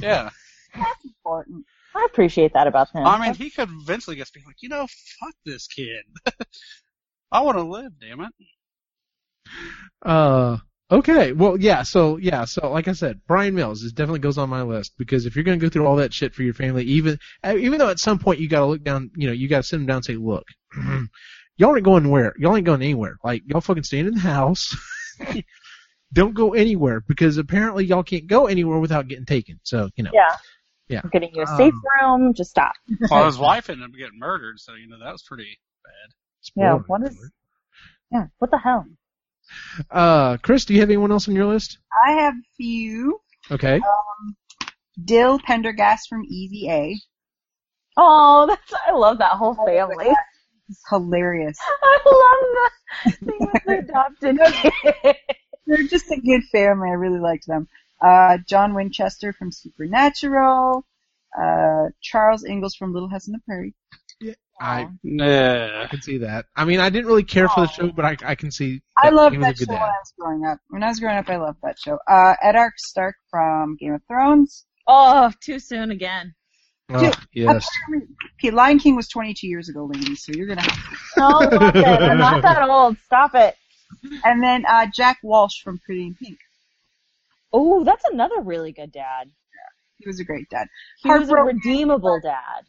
yeah. That's important. I appreciate that about him. I mean, he could eventually just be like, you know, fuck this kid. I want to live, damn it. Uh, okay. Well, yeah. So yeah. So like I said, Bryan Mills is definitely goes on my list because if you're gonna go through all that shit for your family, even uh, even though at some point you gotta look down, you know, you gotta sit them down and say, look, y'all ain't going where, y'all ain't going anywhere. Like y'all fucking staying in the house. Don't go anywhere because apparently y'all can't go anywhere without getting taken. So you know. yeah. Yeah. I'm getting you a safe Um, room. Just stop. Well, his wife ended up getting murdered, so, you know, that was pretty bad. Yeah. What is? alert. Yeah. What the hell? Uh, Chris, do you have anyone else on your list? I have a few. Okay. Um, Dill Penderghast from Easy A. Oh, that's. I love that whole family. It's hilarious. I love the thing with the adopted kid. They're just a good family. I really liked them. Uh, John Winchester from Supernatural. Uh, Charles Ingalls from Little House on the Prairie. I Nah. I can see that. I mean, I didn't really care for the show, but I I can see. I that loved that a show good when. I was growing up. When I was growing up, I loved that show. Uh, Eddard Stark from Game of Thrones. Oh, too soon again. Oh, yes. Okay, Lion King was 22 years ago, ladies, so you're gonna have to. No, stop it. I'm not that old. Stop it. And then, uh, Jack Walsh from Pretty in Pink. Oh, that's another really good dad. Yeah, He was a great dad. He was a redeemable dad.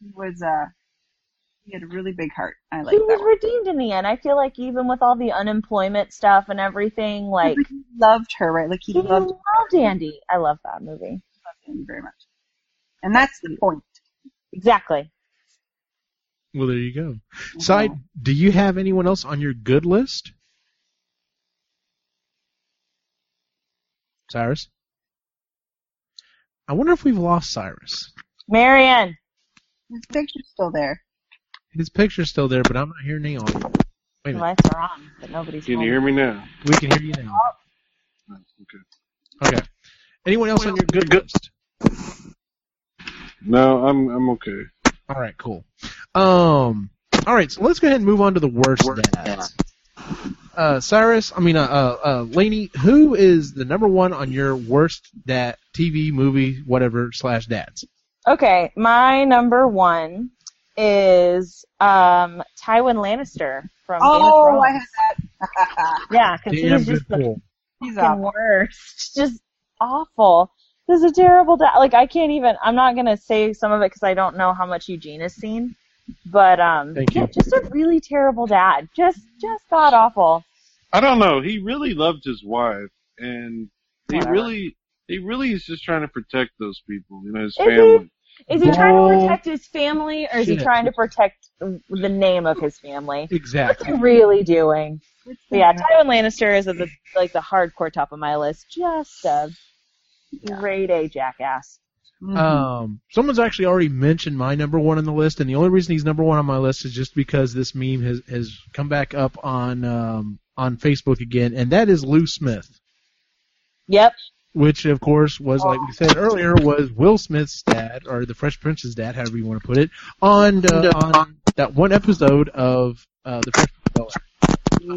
He was, uh, he had a really big heart. I like that. He that was one. redeemed in the end. I feel like even with all the unemployment stuff and everything, like he loved her, right? Like he he loved loved Andie. I love that movie. him very much. And that's the point. Exactly. Well, there you go. Mm-hmm. Side, do you have anyone else on your good list? Cyrus? I wonder if we've lost Cyrus. Marion. His picture's still there. His picture's still there, but I'm not hearing any audio. Wait a The lights are on, but nobody's Can home. you hear me now? We can hear you now. Oh, Okay. Okay. Anyone else on your good list? No, I'm I'm okay. All right, cool. Um, all right, so let's go ahead and move on to the worst dads. Uh, Cyrus, I mean, uh, uh, uh, Lainey, who is the number one on your worst dad, TV, movie, whatever slash dads? Okay, my number one is um, Tywin Lannister from Game of Oh, I had that. Yeah, because he's good just the pull. He's fucking awful. worst. Just awful. This is a terrible dad. Like I can't even. I'm not gonna say some of it because I don't know how much Eugene has seen. But um, Thank yeah, just a really terrible dad. Just, just god awful. I don't know. He really loved his wife, and he Whatever. really, he really is just trying to protect those people, you know, his he? family. Is he trying to protect his family, or is he trying to protect the name of his family? Exactly. What's Exactly. he really doing? But yeah, Tywin Lannister is at the like the hardcore top of my list. Just a grade A jackass. Mhm. Um, someone's actually already mentioned my number one on the list, and the only reason he's number one on my list is just because this meme has has come back up on um, on Facebook again, and that is Lou Smith, Yep. which of course was like we said earlier was Will Smith's dad or the Fresh Prince's dad, however you want to put it, on uh, on that one episode of uh, the Fresh Prince.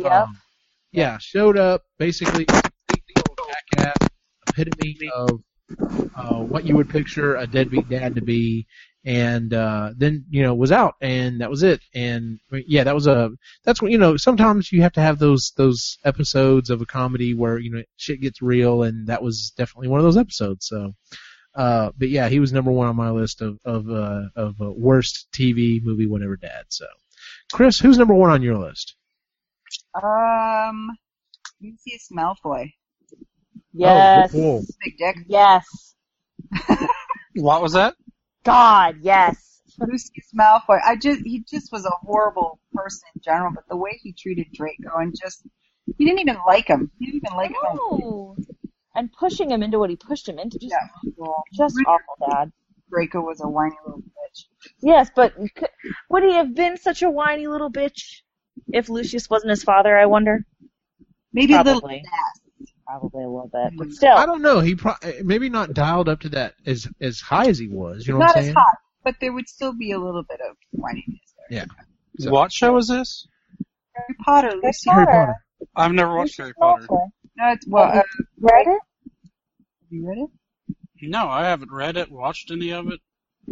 Yep. Um, yeah, showed up basically completely old jackass, epitome of uh, what you would picture a deadbeat dad to be, and uh, then you know was out, and that was it. And yeah, that was a that's what you know. Sometimes you have to have those those episodes of a comedy where you know shit gets real, and that was definitely one of those episodes. So. Uh, but yeah, he was number one on my list of of uh, of uh, worst TV movie whatever dad. So, Chris, who's number one on your list? Um, Lucius Malfoy. Oh, yes. Oh, cool. Big dick. Yes. What was that? God, yes. Lucius Malfoy. I just he just was a horrible person in general, but the way he treated Draco and just he didn't even like him. He didn't even like him. No. And pushing him into what he pushed him into, just, Yeah. Well, just awful, Dad. Draco was a whiny little bitch. Yes, but c- would he have been such a whiny little bitch if Lucius wasn't his father? I wonder. Maybe a little Probably. Ass. Probably a little bit, but Mm. still. I don't know. He pro- maybe not dialed up to that as as high as he was. You know Not what I'm saying? Not as saying? hot, but there would still be a little bit of whininess there. Yeah. So- What show is this? Harry Potter, Lucius. Harry Potter. I've never watched Harry Lucius Potter. Malfoy. No, it's, well, uh, Read it? you read it? No, I haven't read it, watched any of it.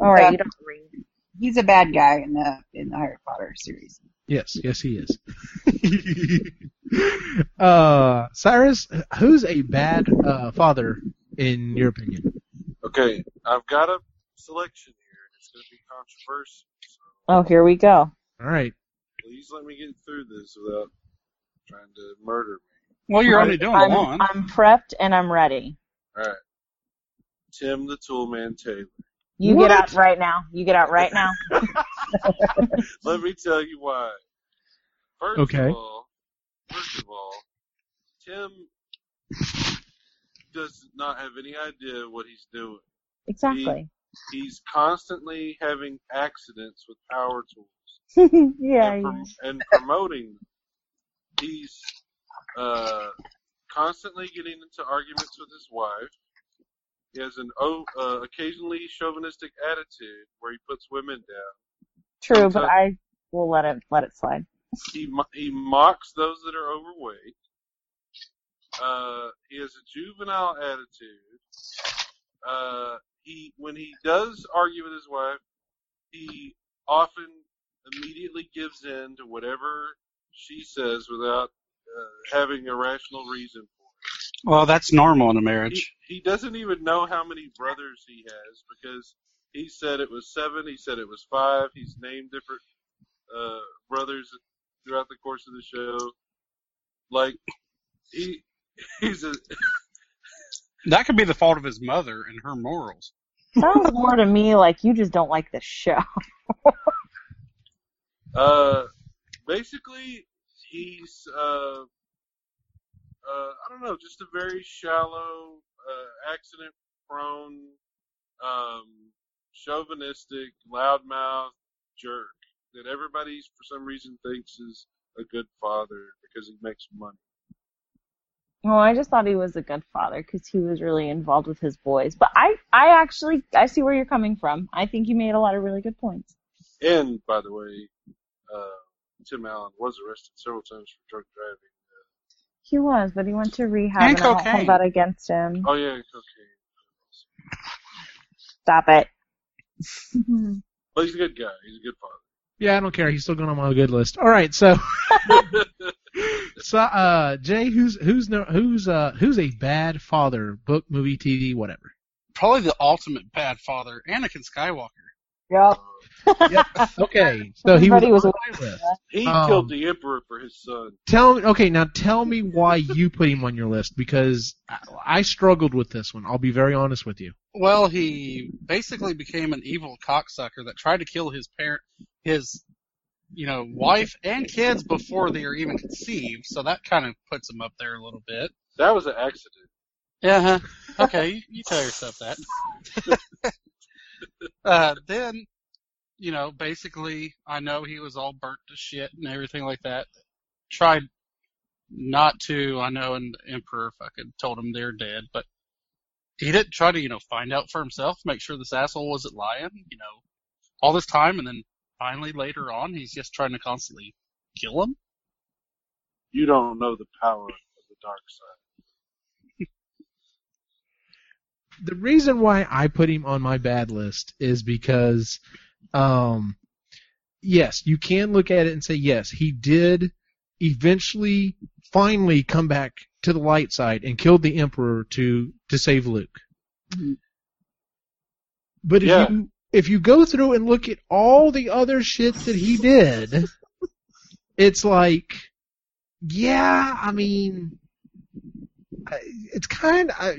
All right, Yeah. you don't read. He's a bad guy in the in the Harry Potter series. Yes, yes, he is. uh, Cyrus, who's a bad uh, father in your opinion? Okay, I've got a selection here. It's going to be controversial, so Oh, here we go. All right. please let me get through this without trying to murder me. Well, you're only doing I'm, one. I'm prepped and I'm ready. All right, Tim the Toolman Taylor. You What? get out right now. You get out right now. Let me tell you why. First Okay. of all, first of all, Tim does not have any idea what he's doing. Exactly. He's constantly having accidents with power tools yeah. and, prom- and promoting. them. He's uh, constantly getting into arguments with his wife. He has an uh, occasionally chauvinistic attitude where he puts women down. True, but I will let it let it slide. He he mocks those that are overweight. Uh, he has a juvenile attitude. Uh, he when he does argue with his wife, he often immediately gives in to whatever she says without uh, having a rational reason for it. Well, that's normal in a He, marriage. he doesn't even know how many brothers he has because he said it was seven. He said it was five. He's named different uh, brothers throughout the course of the show. Like he he's a That could be the fault of his mother and her morals. Sounds more to me like you just don't like the show. uh basically he's uh uh I don't know just a very shallow uh accident prone um chauvinistic loudmouth jerk that everybody for some reason thinks is a good father because he makes money. Well, I just thought he was a good father because he was really involved with his boys. But I, I actually, I see where you're coming from. I think you made a lot of really good points. And by the way, uh, Tim Allen was arrested several times for drunk driving. He was, but he went to rehab And and, I won't cocaine. hold that against him. Oh yeah, cocaine. Stop it. But he's a good guy. He's a good father. Yeah, I don't care. He's still going on my good list. All right, so so uh, Jay, who's who's no, who's uh who's a bad father? Book, movie, TV, whatever. Probably the ultimate bad father, Anakin Skywalker. Yep. Okay, so he was, Everybody was on my list. He Um, killed the emperor for his son. Tell me, okay, now tell me why you put him on your list because I, I struggled with this one. I'll be very honest with you. Well, he basically became an evil cocksucker that tried to kill his parent, his, you know, wife and kids before they were even conceived. So that kind of puts him up there a little bit. That was an accident. Yeah. huh Okay, you, you tell yourself that. uh, then, you know, basically, I know he was all burnt to shit and everything like that. Tried not to. I know, and the Emperor fucking told him they're dead, but he didn't try to, you know, find out for himself, make sure this asshole wasn't lying, you know, all this time, and then finally later on, he's just trying to constantly kill him. You don't know the power of the dark side. The reason why I put him on my bad list is because, um, yes, you can look at it and say, yes, he did eventually, finally come back to the light side and killed the Emperor to, to save Luke. Mhm. But if Yeah. you, if you go through and look at all the other shit that he did, it's like, yeah, I mean, I- it's kind of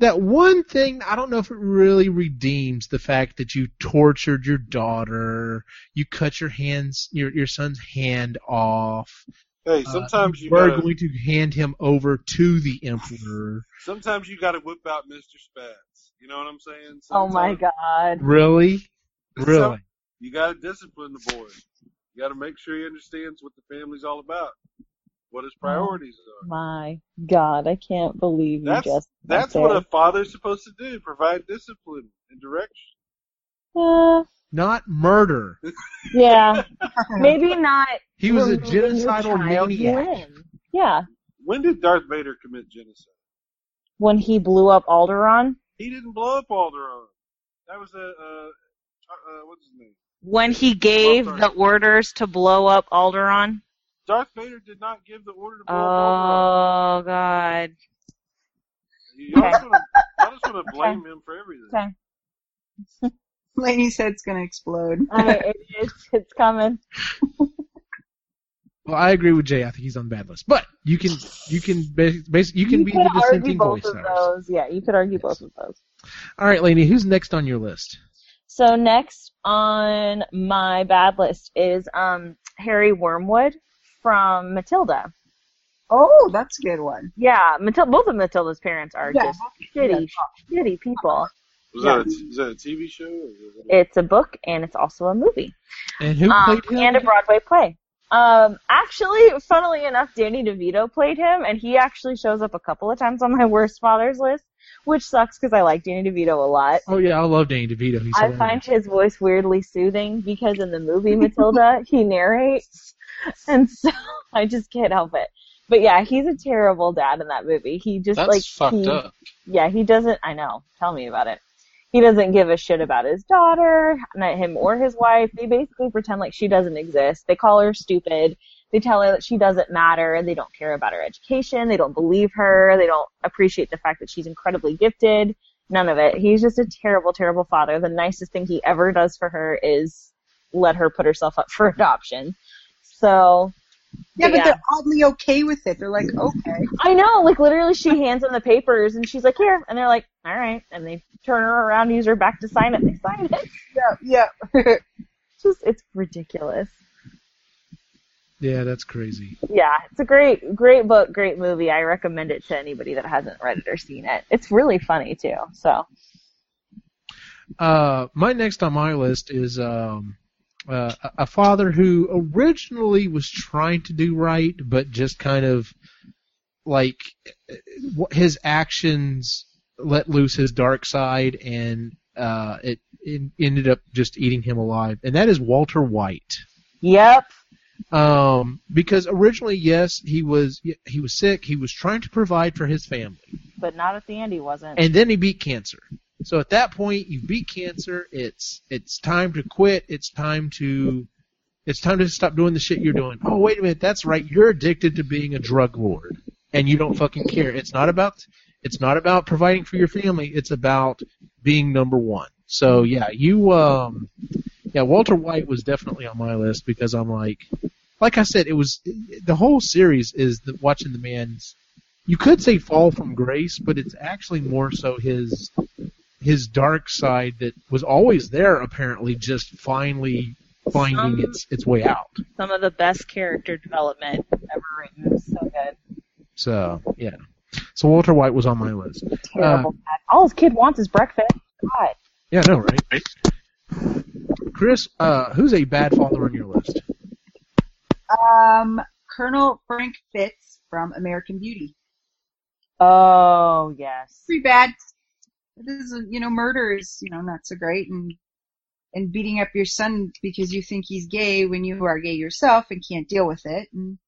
that one thing. I don't know if it really redeems the fact that you tortured your daughter, you cut your hands, your your son's hand off. Hey, uh, sometimes you are going to hand him over to the emperor. sometimes you gotta whip out Mr. Spats. You know what I'm saying? Oh my god. Really, really. You gotta discipline the boy. You gotta make sure he understands what the family's all about, what his priorities are. My god, I can't believe you That's just that's what there. a father's supposed to do: provide discipline and direction. Uh, Not murder. yeah, maybe not. He was a genocidal maniac. limb. Yeah, When did Darth Vader commit genocide? when he blew up Alderaan. He didn't blow up Alderaan. That was a uh, uh, what's his name? When he gave Oh, the orders to blow up Alderaan. Darth Vader did not give the order to blow up Oh god. Alderaan. Y'all just wanna- just want to blame him for everything. Okay. Lainey said it's gonna explode. I, it, it's it's coming. Well, I agree with Jay. I think he's on the bad list. But you can you can basically you can be could the argue dissenting both voice. of of those. Yeah, you could argue both of those. All right, Lainey, who's next on your list? So next on my bad list is um Harry Wormwood from Matilda. Oh, that's a good one. Yeah, Matilda. Both of Matilda's parents are Yeah. just shitty, shitty people. Was that a, is that a TV show? Or was It's a book and it's also a movie. And who Um, played him? and a Broadway play. Um, actually, funnily enough, Danny DeVito played him, and he actually shows up a couple of times on my worst fathers list, which sucks because I like Danny DeVito a lot. oh yeah, I love Danny DeVito. He's I hilarious. find his voice weirdly soothing because in the movie Matilda, he narrates, and so I just can't help it. But yeah, he's a terrible dad in that movie. He just That's like fucked he, up. yeah, he doesn't. I know. Tell me about it. He doesn't give a shit about his daughter, not him or his wife. They basically pretend like she doesn't exist. They call her stupid. They tell her that she doesn't matter. They don't care about her education. They don't believe her. They don't appreciate the fact that she's incredibly gifted. None of it. He's just a terrible, terrible father. The nicest thing he ever does for her is let her put herself up for adoption. So, Yeah, but Yeah. they're oddly okay with it. They're like, okay. I know, like literally she hands them the papers and she's like, here. And they're like, all right. And they turn her around, use her back to sign it. They sign it. Yeah, yeah. Just, it's ridiculous. Yeah, that's crazy. Yeah, it's a great, great book, great movie. I recommend it to anybody that hasn't read it or seen it. It's really funny too. So, Uh, my next on my list is um, uh, a father who originally was trying to do right, but just kind of like his actions let loose his dark side, and uh, it, it ended up just eating him alive. And that is Walter White. yep. Um, because originally, yes, he was he was sick. He was trying to provide for his family, But not at the end, he wasn't. and then he beat cancer. So at that point, you beat cancer. It's it's time to quit. It's time to it's time to stop doing the shit you're doing. Oh wait a minute, that's right. You're addicted to being a drug lord, and you don't fucking care. It's not about it's not about providing for your family. It's about being number one. So yeah, you um yeah Walter White was definitely on my list because I'm like like I said, it was the whole series is the, watching the man's. You could say fall from grace, but it's actually more so his his dark side that was always there. Apparently, just finally finding Um, its its way out. Some of the best character development ever written. So good. So yeah. So Walter White was on my list. Terrible. dad. All his kid wants is breakfast. God. Yeah, no, right? Chris, uh, who's a bad father on your list? Um, Colonel Frank Fitts from American Beauty. Oh yes. Pretty bad. This is, you know, murder is, you know, not so great, and and beating up your son because you think he's gay when you are gay yourself and can't deal with it, and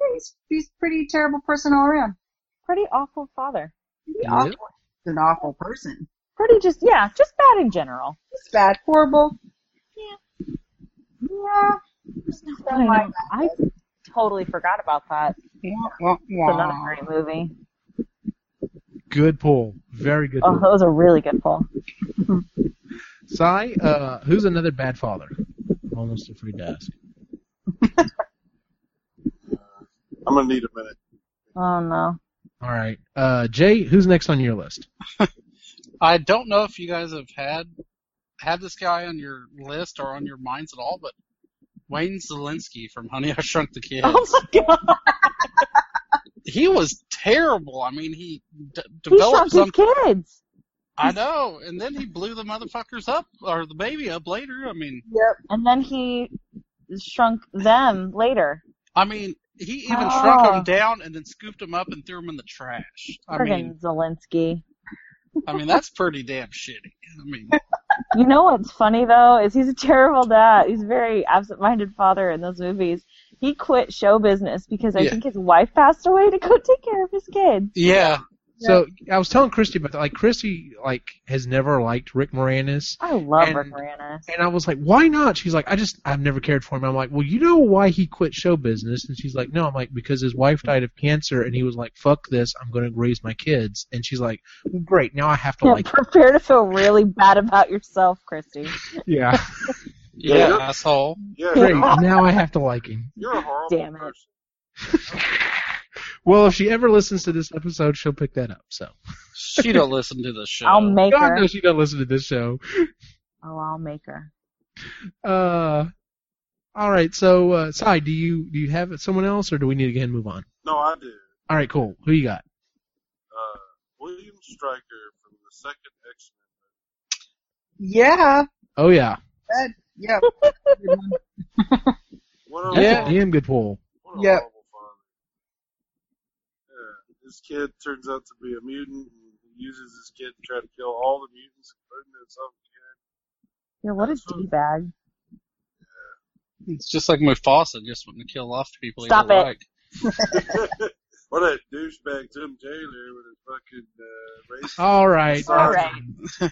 yeah, he's he's a pretty terrible person all around. Pretty awful father. Pretty Yeah. awful. He's an awful person. Pretty just yeah, just bad in general. It's bad, horrible. Yeah. Yeah. I don't know. I totally forgot about that. Yeah. Wah, It's another great movie. Good pull. Very good Oh, that was a really good pull. Cy, uh, who's another bad father? I'm almost afraid to ask. I'm gonna need a minute. Oh no. All right. Uh, Jay, who's next on your list? I don't know if you guys have had had this guy on your list or on your minds at all, but Wayne Szalinski from Honey I Shrunk the Kids. Oh my god. He was terrible. I mean, he d- developed shrunk some. his kids. I know, and then he blew the motherfuckers up or the baby up later. I mean, Yep. And then he shrunk them later. I mean, he even Oh. shrunk them down and then scooped them up and threw them in the trash. I mean, Szalinski. I mean that's pretty damn shitty. I mean, You know what's funny though is he's a terrible dad. He's a very absent-minded father in those movies. He quit show business because I Yeah. think his wife passed away to go take care of his kids. yeah, So I was telling Christy about that. Like Christy, like has never liked Rick Moranis, I love And- Rick Moranis. and I was like, why not? She's like, I just I've never cared for him. I'm like, well, you know why he quit show business? And she's like, no. I'm like, because his wife died of cancer, and he was like, fuck this, I'm going to raise my kids. And she's like, well, great, now I have to Yeah, like, him. prepare to feel really bad about yourself, Christy. yeah, yeah, Yeah. asshole. Yeah, great, now I have to like him. you're a horrible Damn it. person. Well, if she ever listens to this episode, she'll pick that up. So, She don't listen to the show. I'll make God her. knows she doesn't listen to this show. Oh, I'll make her. Uh, all right. So, uh, Cy, do you do you have someone else, or do we need to again move on? No, I do. All right, cool. Who you got? Uh, William Stryker from the second X Yeah. Oh yeah, That, yep. Men. That's Yeah. a damn good pull. What Yep. Yeah, this kid turns out to be a mutant and he uses his kid to try to kill all the mutants, including himself. Yeah, what a d bag. It's just like Mufasa, just wanting to kill off people. he Stop don't it. Like. what a douchebag Tim Taylor with his fucking uh, race. All right. All that's- right.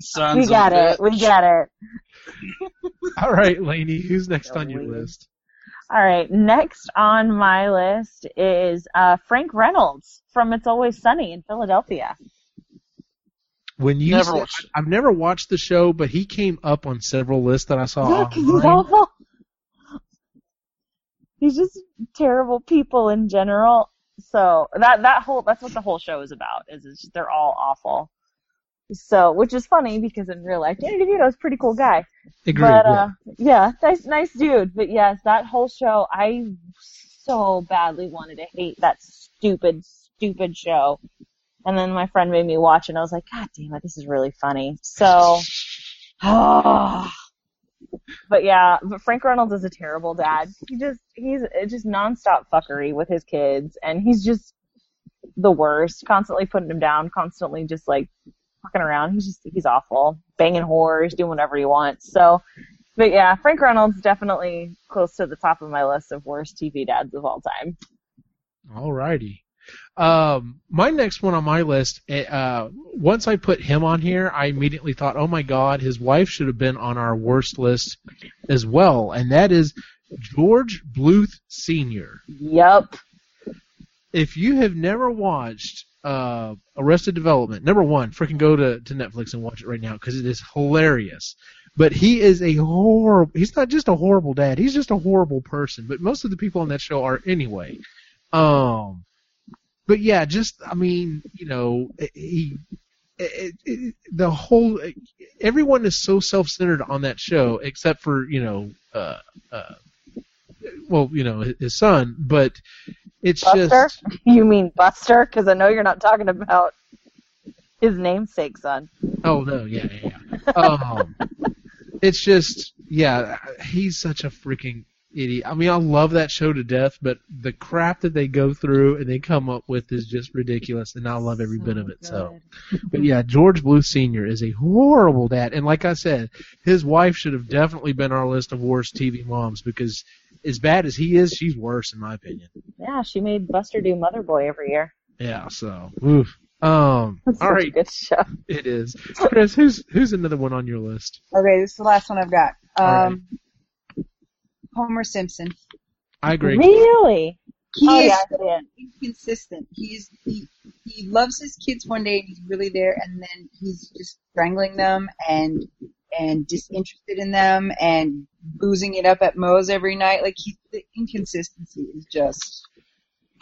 Sons We of got it. bitch. We got it. All right, Lainey. Who's next on your list? All right. Next on my list is uh, Frank Reynolds from It's Always Sunny in Philadelphia. When you Never said- I've never watched the show, but he came up on several lists that I saw Yeah, 'cause he's awful. He's just terrible people in general. So that that whole that's what the whole show is about. Is it's just, they're all awful. So which is funny because in real life Danny DeVito's a pretty cool guy. Agreed. but yeah. uh yeah, nice nice dude. But yes, that whole show I so badly wanted to hate that stupid stupid show. And then my friend made me watch and I was like, God damn it, this is really funny. So But yeah, but Frank Reynolds is a terrible dad. He just he's just nonstop fuckery with his kids and he's just the worst. Constantly putting them down, constantly just like fucking around. He's just he's awful. Banging whores, doing whatever he wants. So but yeah, Frank Reynolds definitely close to the top of my list of worst TV dads of all time. All righty. Um, my next one on my list, eh, uh, once I put him on here, I immediately thought, oh my god, his wife should have been on our worst list as well, and that is George Bluth Sr. Yep. If you have never watched uh, Arrested Development, number one, freaking go to, to Netflix and watch it right now because it is hilarious. But he is a horrible. He's not just a horrible dad. He's just a horrible person. But most of the people on that show are anyway. Um, but yeah, just I mean, you know, he. It, it, the whole everyone is so self-centered on that show except for you know uh uh well you know his son but it's Buster? just You mean Buster? Because I know you're not talking about his namesake son. Oh no, yeah, yeah, yeah. um, it's just, yeah, he's such a freaking idiot. I mean, I love that show to death, but the crap that they go through and they come up with is just ridiculous, and I love every bit of it. So, but yeah, George Bluth Senior is a horrible dad, and like I said, his wife should have definitely been our list of worst TV moms because as bad as he is, she's worse in my opinion. Yeah, she made Buster do Mother Boy every year. Yeah, so, oof. Um, That's all such a right, good show. it is. Chris, who's who's another one on your list? Okay, this is the last one I've got. All right. Um, Homer Simpson. I agree. Really? He oh is yeah, I so see it. inconsistent. He's he he loves his kids one day and he's really there, and then he's just strangling them and and disinterested in them and boozing it up at Moe's every night. Like he, the inconsistency is just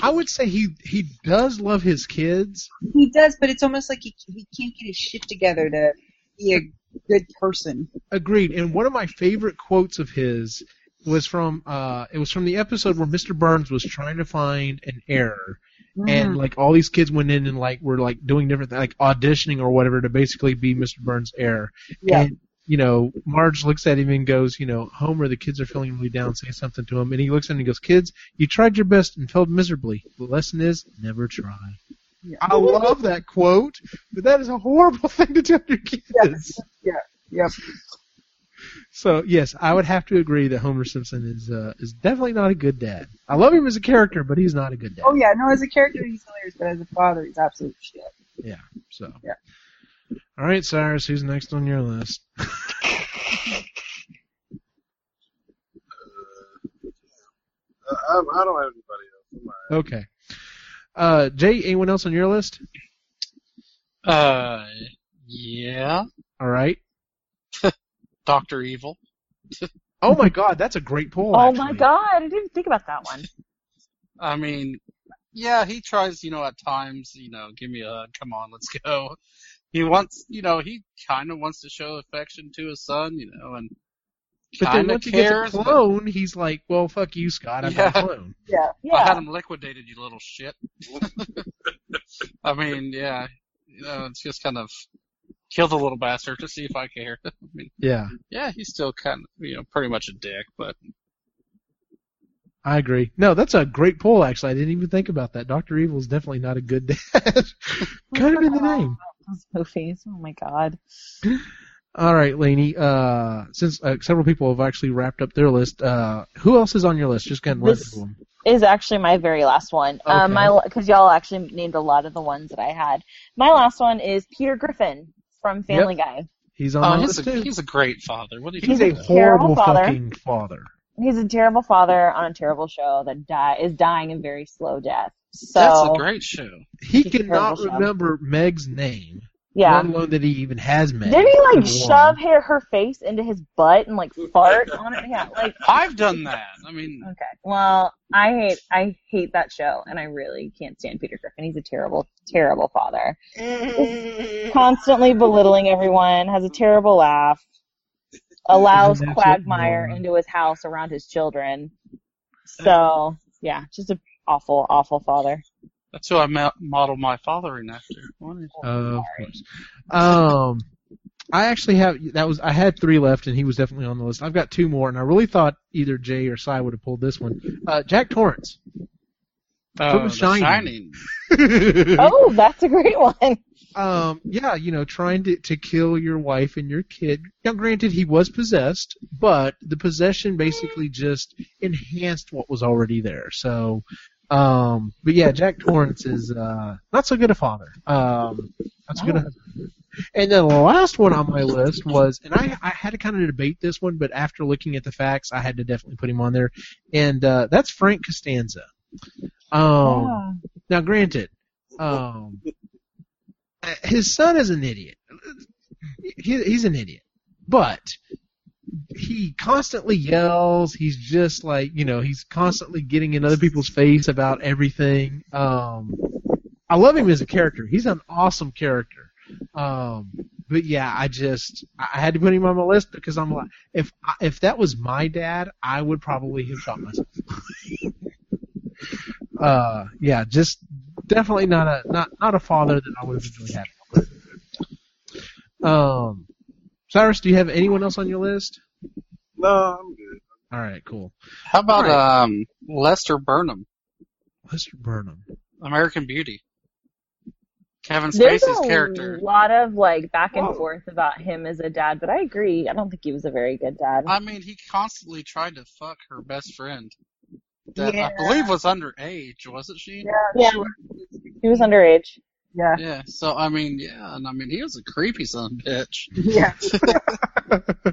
I would say he he does love his kids. he does, but it's almost like he he can't get his shit together to be a good person. Agreed. And one of my favorite quotes of his was from uh it was from the episode where Mr. Burns was trying to find an error and like all these kids went in and like were like doing different like auditioning or whatever to basically be Mr. Burns' error. Yeah. And you know, Marge looks at him and goes, you know, Homer, the kids are feeling really down, say something to him. And he looks at him and he goes, Kids, you tried your best and failed miserably. The lesson is never try. I love that quote, but that is a horrible thing to tell your kids. Yeah. Yep. So yes, I would have to agree that Homer Simpson is uh, is definitely not a good dad. I love him as a character, but he's not a good dad. Oh yeah, no, as a character he's hilarious, but as a father he's absolute shit. Yeah. So. Yeah. All right, Cyrus, who's next on your list? Uh, I, I don't have anybody else. I'm all right. Okay. Uh, Jay, anyone else on your list? Uh, yeah. All right. Doctor Evil. Oh my God, that's a great poll. Oh actually. my god, I didn't even think about that one. I mean, yeah, he tries, you know, at times, you know, give me a hug, come on, let's go. He wants, you know, he kind of wants to show affection to his son, you know, and But then kind of once he gets cares. a but he's like, "Well, fuck you, Scott. I'm Yeah. a clone." Yeah. I had Yeah. him liquidated, you little shit. I mean, yeah, you know, it's just kind of kill the little bastard to see if I care. I mean, Yeah, yeah, he's still kind of, you know, pretty much a dick, but I agree. No, that's a great poll. Actually, I didn't even think about that. Doctor Evil is definitely not a good dad. kind of in the name. Those movies. Oh my god. All right, Lainey. Uh, since uh, several people have actually wrapped up their list, uh, who else is on your list? Just kind of run This- them. Is actually my very last one. Um, Okay. my because y'all actually named a lot of the ones that I had. My last one is Peter Griffin from Family Guy. He's oh, on oh, my he's list a, too. he's a great father. What do you He's think a horrible terrible father. fucking father. He's a terrible father on a terrible show that die is dying a very slow death. So That's a great show. He It's a cannot terrible show. remember Meg's name, yeah. let alone that he even has Meg. Did he like shove her, her face into his butt and like fart on it? Yeah, like I've done that. I mean, okay. Well, I hate I hate that show, and I really can't stand Peter Griffin. He's a terrible, terrible father. Constantly belittling everyone, has a terrible laugh, allows He's an absolute Quagmire into his house around his children. Uh, so yeah, just a awful, awful father. That's who I ma- modeled my fathering after. What is- of course. Um, I actually have that was I had three left, and he was definitely on the list. I've got two more, and I really thought either Jay or Cy would have pulled this one. Uh, Jack Torrance. Uh, The The Shining. Shining. Oh, that's a great one. um, yeah, you know, trying to to kill your wife and your kid. Now, granted, he was possessed, but the possession basically just enhanced what was already there. So, Um, but yeah, Jack Torrance is uh, not so good a father. Um, not so good a husband. And then the last one on my list was, and I, I had to kind of debate this one, but after looking at the facts, I had to definitely put him on there. And uh, that's Frank Costanza. Um, Yeah. now, granted, um, his son is an idiot. He, he's an idiot, but he constantly yells. He's just like you know, he's constantly getting in other people's face about everything. Um, I love him as a character. He's an awesome character. Um, but yeah, I just I had to put him on my list because I'm like, if I, if that was my dad, I would probably have shot myself. uh, yeah, just definitely not a not not a father that I would have enjoyed having. Um, Cyrus, do you have anyone else on your list? No, I'm good. All right, cool. How about Alright. um Lester Burnham, Lester Burnham. American Beauty? Kevin There's Spacey's a character. A lot of like back and Whoa. forth about him as a dad, but I agree. I don't think he was a very good dad. I mean, he constantly tried to fuck her best friend. That Yeah. I believe was underage, wasn't she? Yeah. He was underage. Yeah. Yeah, So I mean, yeah, and I mean, he was a creepy son of a bitch. Yeah.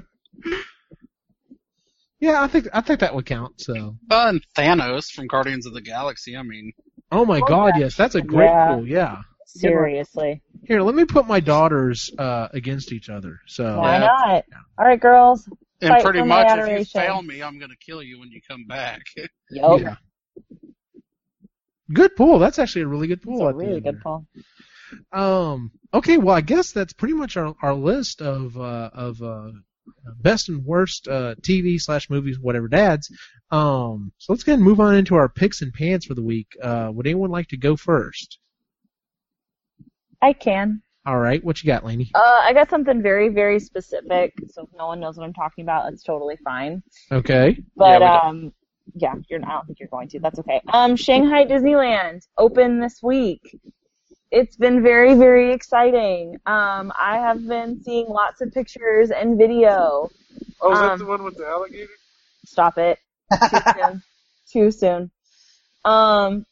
Yeah, I think I think that would count. So. Uh, and Thanos from Guardians of the Galaxy. I mean, Oh my God, yes, that's a great Yeah. pool. Yeah. Seriously. Here, let me put my daughters uh, against each other. So. Why Yeah. not? All right, girls. and Fight pretty for my much, if you fail me, I'm gonna kill you when you come back. Yup. Yeah. Good pool. That's actually a really good It's pool. a really good pool. Um. Okay. Well, I guess that's pretty much our our list of uh, of uh, best and worst uh, TV slash movies, whatever dads. Um. So let's go ahead and move on into our picks and pans for the week. Uh, would anyone like to go first? I can. All right. What you got, Laney? Uh, I got something very, very specific, so if no one knows what I'm talking about, that's totally fine. Okay. But Yeah, um, yeah, you're. I don't think you're going to. That's okay. Um, Shanghai Disneyland open this week. It's been very, very exciting. Um, I have been seeing lots of pictures and video. Oh, is Um, that the one with the alligator? Stop it. Too soon. Too soon. Um,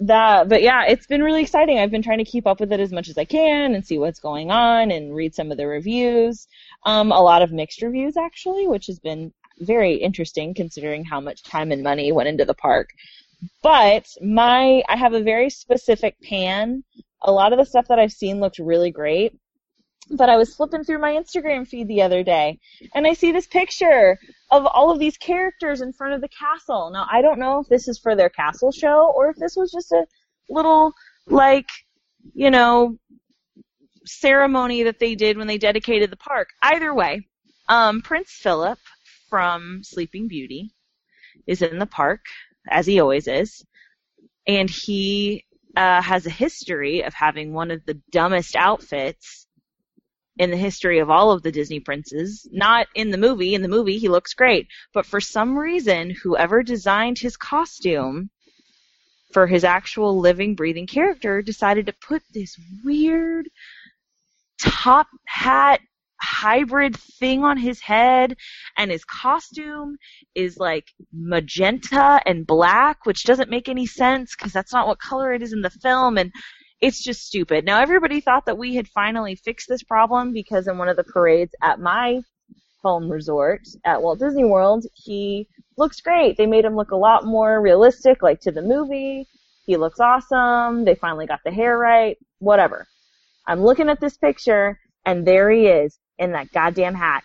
that, but yeah, it's been really exciting. I've been trying to keep up with it as much as I can and see what's going on and read some of the reviews. Um, a lot of mixed reviews actually, which has been very interesting considering how much time and money went into the park. But my, I have a very specific pan. A lot of the stuff that I've seen looked really great. But I was flipping through my Instagram feed the other day and I see this picture of all of these characters in front of the castle. Now, I don't know if this is for their castle show or if this was just a little, like, you know, ceremony that they did when they dedicated the park. Either way, um, Prince Philip from Sleeping Beauty is in the park, as he always is, and he uh, has a history of having one of the dumbest outfits in the history of all of the Disney princes. Not in the movie. In the movie, he looks great. But for some reason, whoever designed his costume for his actual living, breathing character decided to put this weird top hat hybrid thing on his head and his costume is like magenta and black which doesn't make any sense because that's not what color it is in the film and it's just stupid. Now everybody thought that we had finally fixed this problem because in one of the parades at my home resort at Walt Disney World, he looks great. They made him look a lot more realistic, like to the movie. He looks awesome. They finally got the hair right. Whatever. I'm looking at this picture and there he is in that goddamn hat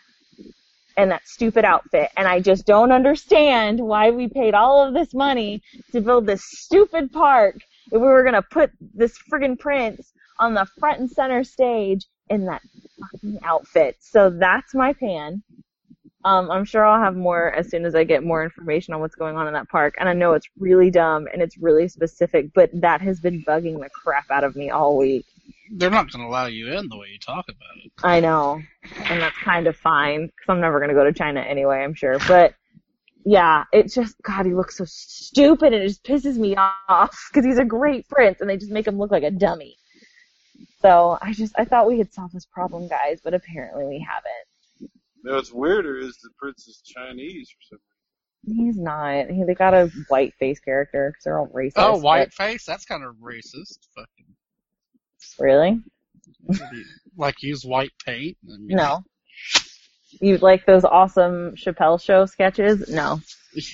and that stupid outfit. And I just don't understand why we paid all of this money to build this stupid park if we were gonna put this friggin' prince on the front and center stage in that fucking outfit. So that's my pan. Um, I'm sure I'll have more as soon as I get more information on what's going on in that park. And I know it's really dumb and it's really specific, but that has been bugging the crap out of me all week. They're not gonna allow you in the way you talk about it. I know, and that's kind of fine because I'm never gonna go to China anyway. I'm sure, but yeah, it's just God, he looks so stupid, and it just pisses me off because he's a great prince, and they just make him look like a dummy. So I just I thought we had solved this problem, guys, but apparently we haven't. No, what's weirder is the prince is Chinese or something. He's not. He, they got a white face character because they're all racist. Oh, but- white face? That's kind of racist. Fucking, Really? like use white paint? I mean, No. You like those awesome Chappelle show sketches? No.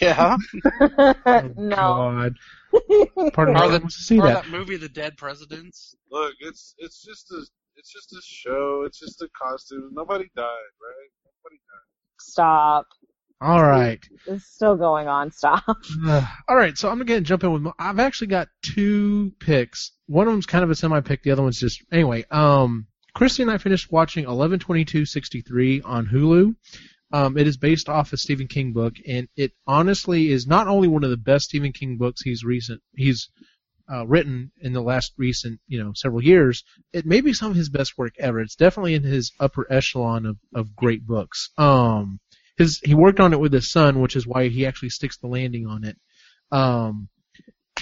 Yeah. Oh, no. God. Pardon me. Or I the- wants to see or that. that movie, The Dead Presidents. Look, it's it's just a it's just a show. It's just a costume. Nobody died, right? Nobody died. Stop. All right. It's still going on. Stop. Uh, all right, so I'm gonna jump in with. My, I've actually got two picks. One of them's kind of a semi pick. The other one's just anyway. Um, Christy and I finished watching 11/22/63 on Hulu. Um, it is based off a Stephen King book, and it honestly is not only one of the best Stephen King books he's recent he's uh, written in the last recent you know several years. It may be some of his best work ever. It's definitely in his upper echelon of of great books. Um, his he worked on it with his son, which is why he actually sticks the landing on it. Um,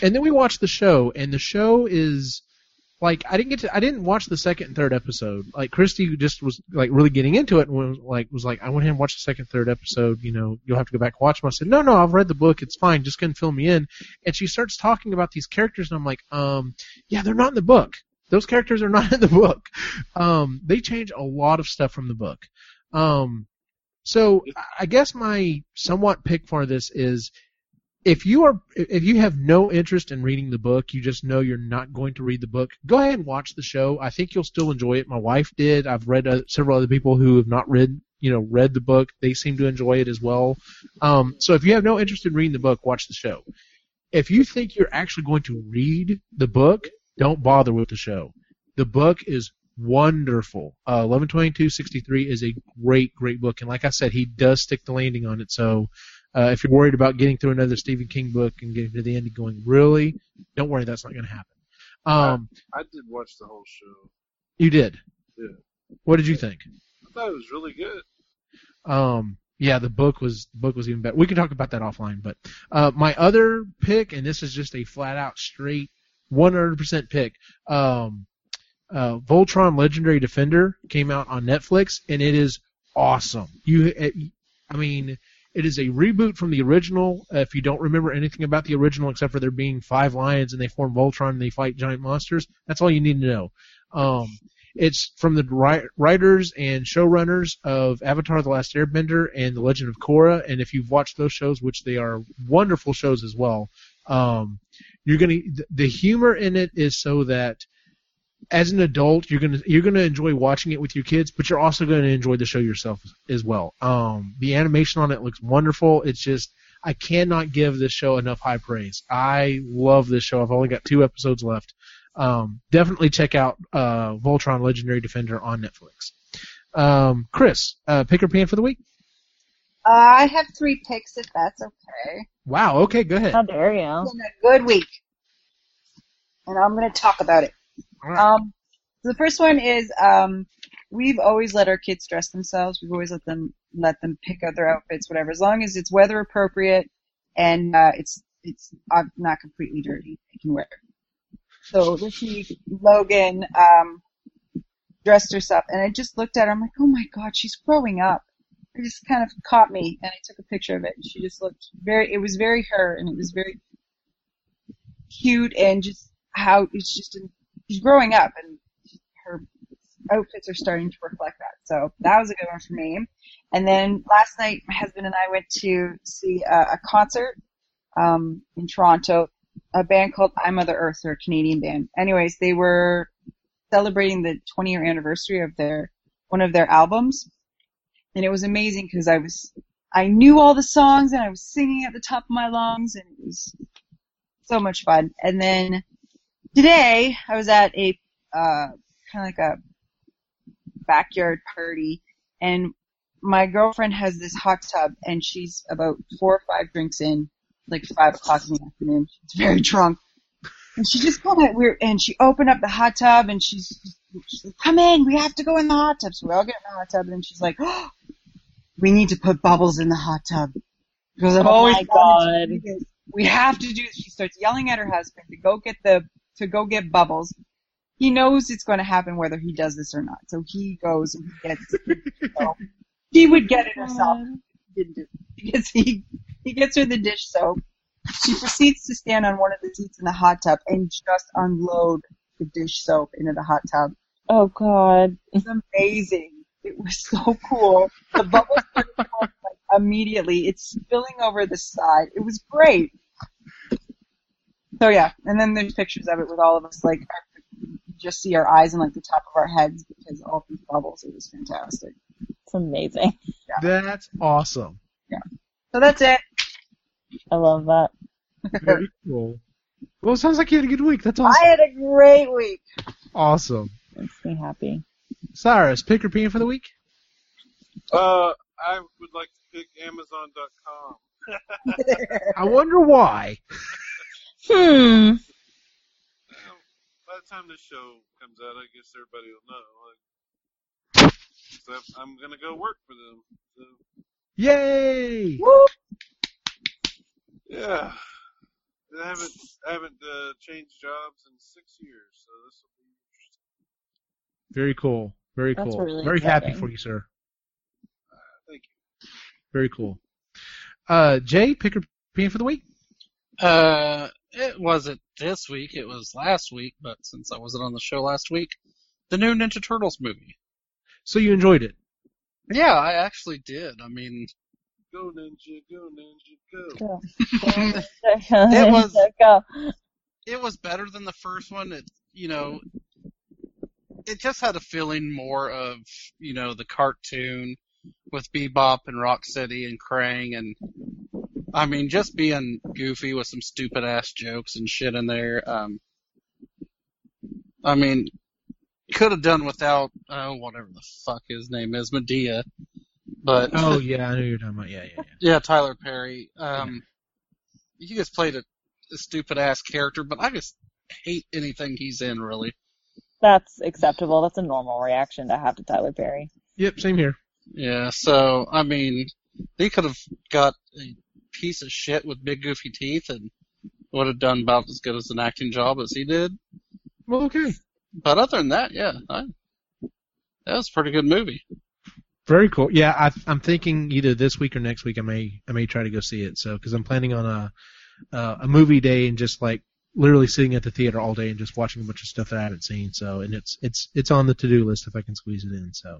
and then we watched the show, and the show is like I didn't get to I didn't watch the second and third episode. Like Christy just was like really getting into it and was like was like I went ahead and watched the second third episode. You know you'll have to go back and watch them. I said no no I've read the book it's fine just gonna fill me in. And she starts talking about these characters and I'm like um yeah they're not in the book. Those characters are not in the book. Um, they change a lot of stuff from the book. Um, so I guess my somewhat pick for this is if you are if you have no interest in reading the book, you just know you're not going to read the book. Go ahead and watch the show. I think you'll still enjoy it. My wife did. I've read uh, several other people who have not read you know read the book. They seem to enjoy it as well. Um, so if you have no interest in reading the book, watch the show. If you think you're actually going to read the book, don't bother with the show. The book is wonderful. Uh, 112263 is a great, great book, and like I said, he does stick the landing on it. So, uh, if you're worried about getting through another Stephen King book and getting to the end and going, really, don't worry, that's not going to happen. Um, I did watch the whole show. you did. Yeah. What did you think? I thought it was really good. Um, yeah, the book was the book was even better. We can talk about that offline. But uh, my other pick, and this is just a flat out straight 100% pick. Um, uh, Voltron Legendary Defender came out on Netflix, and it is awesome. You, it, I mean, it is a reboot from the original. If you don't remember anything about the original, except for there being five lions and they form Voltron and they fight giant monsters, that's all you need to know. Um, it's from the ri- writers and showrunners of Avatar: The Last Airbender and The Legend of Korra. And if you've watched those shows, which they are wonderful shows as well, um, you're gonna the humor in it is so that as an adult you're gonna you're gonna enjoy watching it with your kids, but you're also gonna enjoy the show yourself as well. Um, the animation on it looks wonderful. It's just I cannot give this show enough high praise. I love this show. I've only got two episodes left. Um, definitely check out uh, Voltron Legendary Defender on Netflix. Um, Chris, uh, pick or pan for the week? Uh, I have three picks if that's okay. Wow. Okay, go ahead. How dare you? It's been a good week. And I'm going to talk about it. Um, the first one is um, we've always let our kids dress themselves. We've always let them let them pick out their outfits, whatever, as long as it's weather appropriate and uh, it's it's not completely dirty. They can wear it. So this week, Logan um, dressed herself, and I just looked at her. I'm like, oh my god, she's growing up. It just kind of caught me, and I took a picture of it. And she just looked very. It was very her, and it was very cute, and just how it's just she's growing up, and her outfits are starting to reflect that. So that was a good one for me. And then last night, my husband and I went to see a, a concert um, in Toronto. A band called I Mother Earth, they're a Canadian band. Anyways, they were celebrating the 20 year anniversary of their one of their albums, and it was amazing because I was I knew all the songs and I was singing at the top of my lungs, and it was so much fun. And then today I was at a uh, kind of like a backyard party, and my girlfriend has this hot tub, and she's about four or five drinks in, like five o'clock in the afternoon. She's very drunk, and she just kind of weird. And she opened up the hot tub, and she's, she's like, "Come in, we have to go in the hot tub." So we all get in the hot tub, and she's like, oh, "We need to put bubbles in the hot tub." Goes, Oh my God. We have to do. She starts yelling at her husband to go get the to go get bubbles. He knows it's going to happen whether he does this or not. So he goes and he gets. he would get it himself. He didn't do it because he he gets her the dish soap. She proceeds to stand on one of the seats in the hot tub and just unload the dish soap into the hot tub. Oh God. It's amazing. It was so cool. The bubbles like, immediately. It's spilling over the side. It was great. So yeah, and then there's pictures of it with all of us like you just see our eyes and like the top of our heads because all these bubbles. It was fantastic. It's amazing. That's awesome. Yeah. So that's it. I love that. Very cool. Well, it sounds like you had a good week. That's awesome. I had a great week. Awesome. Makes me happy. Cyrus, pick or pan for the week? Uh, I would like to pick Amazon.com. I wonder why. Hmm. Well, by the time this show comes out, I guess everybody will know. Like, so I'm gonna go work for them. So, Yay! yeah. I haven't I haven't uh, changed jobs in six years, so this will be interesting. Very cool. Very That's cool. really Very happy for you, sir. Thank you. Very cool. Uh, Jay, pick or pan for the week? Uh, it wasn't this week. It was last week. But since I wasn't on the show last week, the new Ninja Turtles movie. So you enjoyed it. Yeah, I actually did. I mean, Go ninja, go ninja, go. Go. It was- Go. it was better than the first one. It, you know, it just had a feeling more of, you know, the cartoon with Bebop and Rocksteady and Krang and, I mean, just being goofy with some stupid ass jokes and shit in there. Um, I mean, could have done without, uh, whatever the fuck his name is, Madea. But, Oh yeah, I know you're talking about. Yeah, yeah, yeah. yeah, Tyler Perry. Um, he just played a, a stupid ass character, but I just hate anything he's in, really. That's acceptable. That's a normal reaction to have to Tyler Perry. Yep, same here. Yeah, so, I mean, they could have got a piece of shit with big goofy teeth and would have done about as good as an acting job as he did. Well, okay. But other than that, yeah, I, that was a pretty good movie. Very cool. Yeah, I, I'm thinking either this week or next week I may I may try to go see it. So because I'm planning on a uh, a movie day and just like literally sitting at the theater all day and just watching a bunch of stuff that I haven't seen. So and it's it's it's on the to do list if I can squeeze it in. So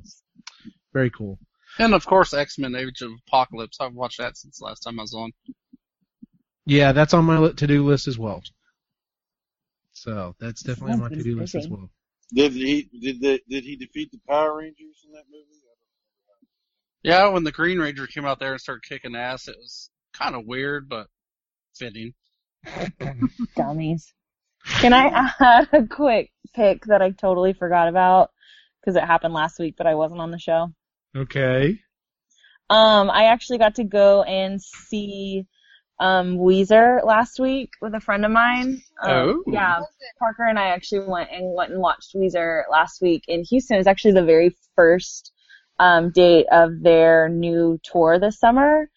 very cool. And of course, X-Men Age of Apocalypse. I've watched that since the last time I was on. Yeah, that's on my to do list as well. So that's definitely on my to do list as well. Did he did the, did he defeat the Power Rangers in that movie? Yeah, when the Green Ranger came out there and started kicking ass, it was kind of weird, but fitting. Dummies. Can I add a quick pick that I totally forgot about because it happened last week, but I wasn't on the show? Okay. Um, I actually got to go and see um Weezer last week with a friend of mine. Um, Oh. yeah. Parker and I actually went and went and watched Weezer last week in Houston. It was actually the very first um date of their new tour this summer.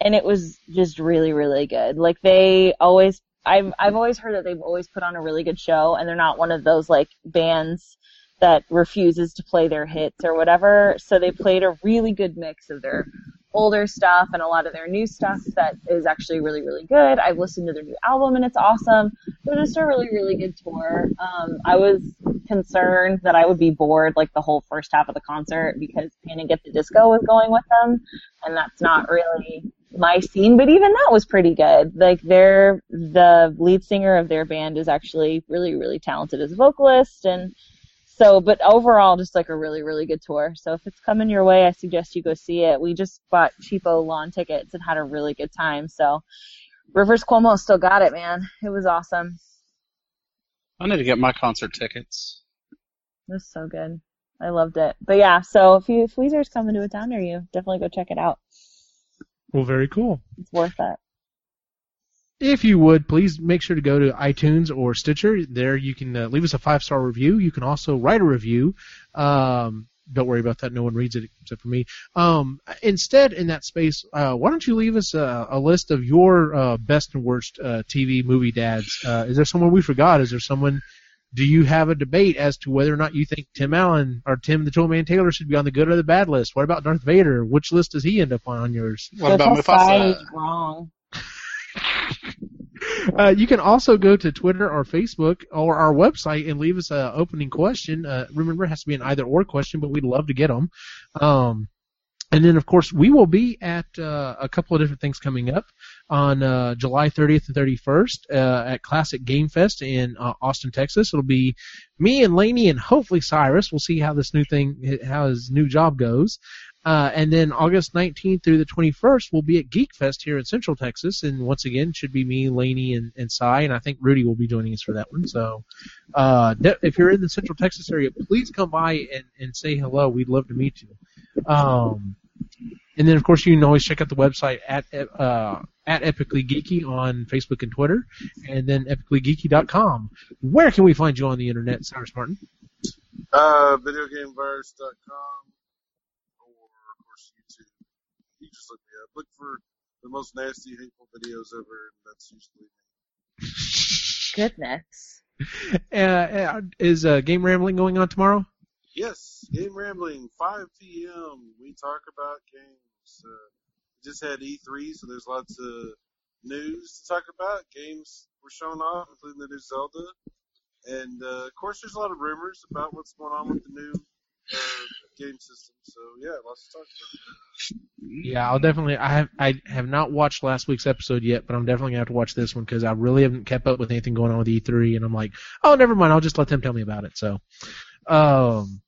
And it was just really, really good. Like they always I've I've always heard that they've always put on a really good show and they're not one of those like bands that refuses to play their hits or whatever. So they played a really good mix of their older stuff and a lot of their new stuff that is actually really, really good. I've listened to their new album and it's awesome. Was just a really, really good tour. Um, I was concerned that I would be bored like the whole first half of the concert because Panic at the Disco was going with them and that's not really my scene, but even that was pretty good. Like they're, the lead singer of their band is actually really, really talented as a vocalist and so, but overall, just like a really, really good tour. So if it's coming your way, I suggest you go see it. We just bought cheapo lawn tickets and had a really good time. So Rivers Cuomo still got it, man. It was awesome. I need to get my concert tickets. It was so good. I loved it. But yeah, so if you if Weezer's coming to a town near you, definitely go check it out. Well, very cool. It's worth it. If you would, please make sure to go to iTunes or Stitcher. There you can uh, leave us a five star review. You can also write a review. Um, don't worry about that. No one reads it except for me. Um, instead, in that space, uh, why don't you leave us a, a list of your uh, best and worst uh, TV movie dads? Uh, is there someone we forgot? Is there someone do you have a debate as to whether or not you think Tim Allen or Tim the Toolman Taylor should be on the good or the bad list? What about Darth Vader? Which list does he end up on, on yours? What about Mufasa? size wrong. Uh, you can also go to Twitter or Facebook or our website and leave us an opening question. Uh, remember, it has to be an either or question, but we'd love to get them. Um, and then, of course, we will be at uh, a couple of different things coming up on uh, July 30th and 31st uh, at Classic Game Fest in uh, Austin, Texas. It'll be me and Laney and hopefully Cyrus. We'll see how this new thing, how his new job goes. Uh, and then August 19th through the 21st, we'll be at Geek Fest here in Central Texas. And once again, should be me, Laney, and, and Cy. And I think Rudy will be joining us for that one. So uh, if you're in the Central Texas area, please come by and, and say hello. We'd love to meet you. Um, and then, of course, you can always check out the website at uh, at Epically Geeky on Facebook and Twitter, and then epicallygeeky.com. Where can we find you on the internet, Cyrus Martin? Uh, videogamevirus.com or of course YouTube. You just look me up. Look for the most nasty, hateful videos ever, and that's usually me. Goodness. Uh, uh, is uh, Game Rambling going on tomorrow? Yes, Game Rambling, 5 p.m. We talk about games. Uh, we just had E3, so there's lots of news to talk about. Games were shown off, including the new Zelda. And, uh, of course, there's a lot of rumors about what's going on with the new uh, game system. So, yeah, lots to talk about. Yeah, I'll definitely. I have I have not watched last week's episode yet, but I'm definitely gonna have to watch this one because I really haven't kept up with anything going on with E3, and I'm like, oh, never mind. I'll just let them tell me about it. So, um,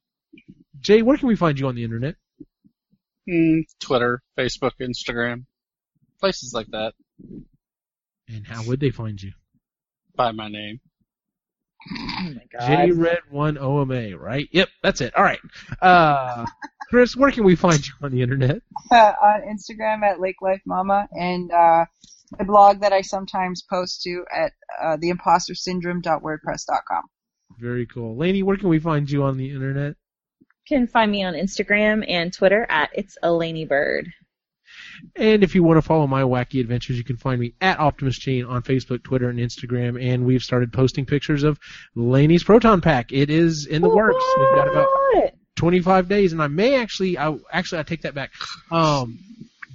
Jay, where can we find you on the internet? Hmm, Twitter, Facebook, Instagram, places like that. And how would they find you? By my name. Oh my. J Red One OMA, right? Yep, that's it. All right. Uh, Chris, where can we find you on the internet? uh, on Instagram at Lake Life Mama and uh, my blog that I sometimes post to at uh, theimpostersyndrome.wordpress.com. Very cool. Laney, where can we find you on the internet? You can find me on Instagram and Twitter at It's Elaney Bird. And if you want to follow my wacky adventures, you can find me at Optimus Chain on Facebook, Twitter, and Instagram. And we've started posting pictures of Laney's Proton Pack. It is in the works. We've got about 25 days, and I may actually, I actually, I take that back. Um,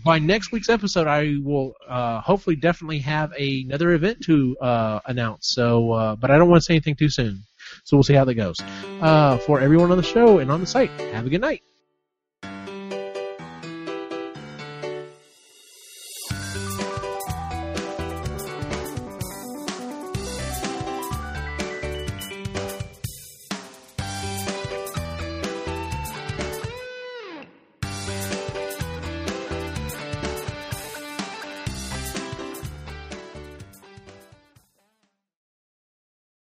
by next week's episode, I will uh, hopefully definitely have another event to uh, announce. So, uh, but I don't want to say anything too soon. So we'll see how that goes. Uh, for everyone on the show and on the site, have a good night.